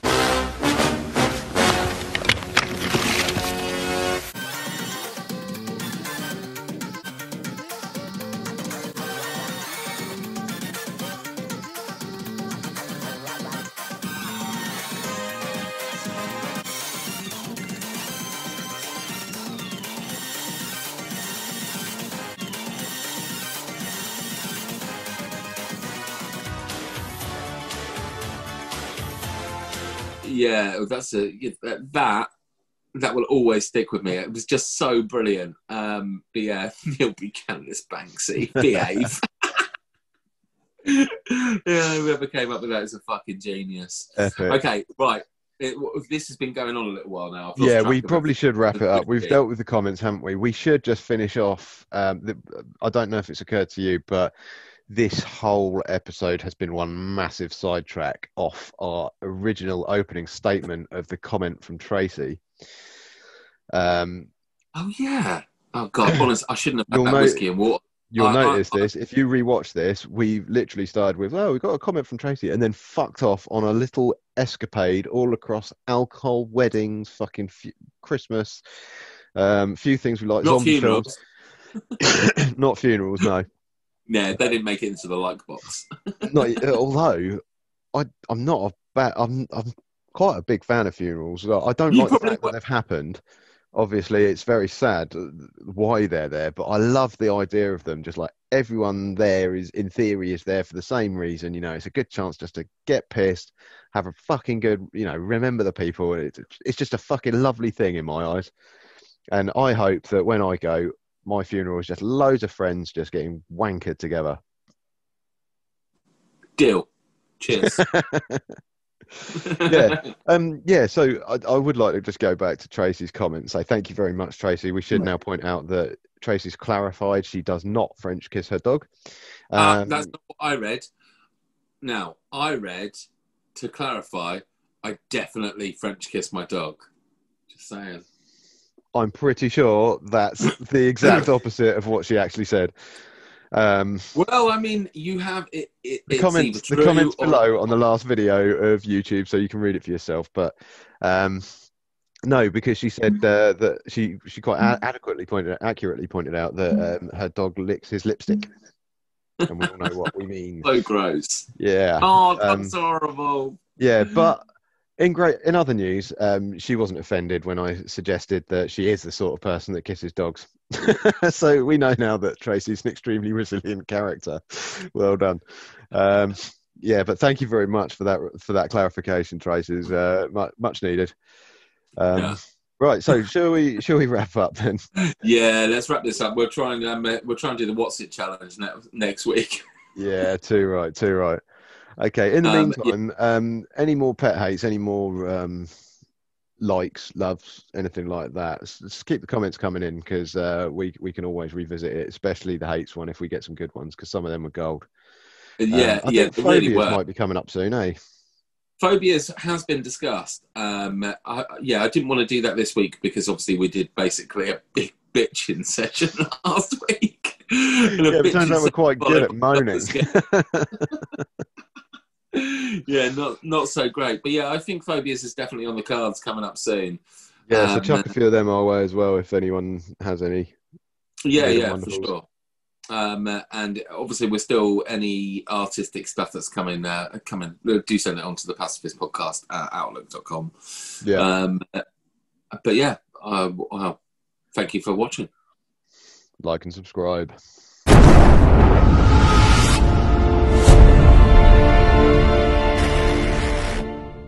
That's a that that will always stick with me. It was just so brilliant. Um, but yeah, Neil Buchanan is Banksy. Behave. yeah, whoever came up with that is a fucking genius. Epic. Okay, right. It, this has been going on a little while now. Yeah, we probably should wrap it up. We've dealt with the comments, haven't we? We should just finish off. Um, the, I don't know if it's occurred to you, but this whole episode has been one massive sidetrack off our original opening statement of the comment from Tracy. Um, Oh yeah. Oh god, honest, I shouldn't have had that whiskey and water. you'll I- I- notice I- this if you rewatch this. We literally started with, "Oh, we got a comment from Tracy," and then fucked off on a little escapade all across alcohol, weddings, fucking f- Christmas, um, few things we like, Not funerals. not funerals, no. Yeah, they didn't make it into the like box. not although I I'm not a bad I'm I'm quite a big fan of funerals. I don't You like the fact that they've happened. Obviously, it's very sad uh, why they're there, but I love the idea of them. Just like everyone there is, in theory, is there for the same reason. You know, it's a good chance just to get pissed, have a fucking good, you know, remember the people. It's, it's just a fucking lovely thing in my eyes. And I hope that when I go, my funeral is just loads of friends just getting wankered together. Deal. Cheers. Yeah. Um, yeah, so I, I would like to just go back to Tracy's comment and say thank you very much, Tracy. We should now point out that Tracy's clarified she does not French kiss her dog. Uh, Um, that's not what I read. Now, I read, to clarify, I definitely French kiss my dog. Just saying. I'm pretty sure that's the exact opposite of what she actually said. Um, Well, I mean, you have it. it the it's comments, the comments or- below on the last video of YouTube, so you can read it for yourself. But um, no, because she said uh, that she she quite a- adequately pointed accurately pointed out that um, her dog licks his lipstick, and we all know what we mean. So gross. Yeah, Oh, Um, that's horrible. yeah, but In great, in other news, um, she wasn't offended when I suggested that she is the sort of person that kisses dogs. so we know now that Tracy's an extremely resilient character. Well done. Um, yeah, but thank you very much for that for that clarification, Tracy. Uh, much, much needed. Um, Yeah. Right, so shall we shall we wrap up then? Yeah, let's wrap this up. We're trying. Um, we're trying to do the Wotsit challenge ne- next week. Yeah, too right, too right. Okay. In the Um, yeah. meantime, um, any more pet hates, any more um, likes, loves, anything like that? Just keep the comments coming in because uh, we we can always revisit it, especially the hates one if we get some good ones because some of them were gold. Um, yeah, I yeah, think they really phobias might be coming up soon, eh? Phobias has been discussed. Um, I, yeah, I didn't want to do that this week because obviously we did basically a big bitching session last week. Yeah, it turns out we're quite good at moaning. yeah, not not so great. But yeah, I think phobias is definitely on the cards coming up soon. yeah, so Um, chuck a few of them our way as well if anyone has any. Yeah, yeah, for sure. Um, uh, and obviously, we're still any artistic stuff that's coming. Uh, coming, uh, do send it on to the Pacifist Podcast at outlook.com. Yeah. Um, but yeah, uh, well, thank you for watching. like and subscribe.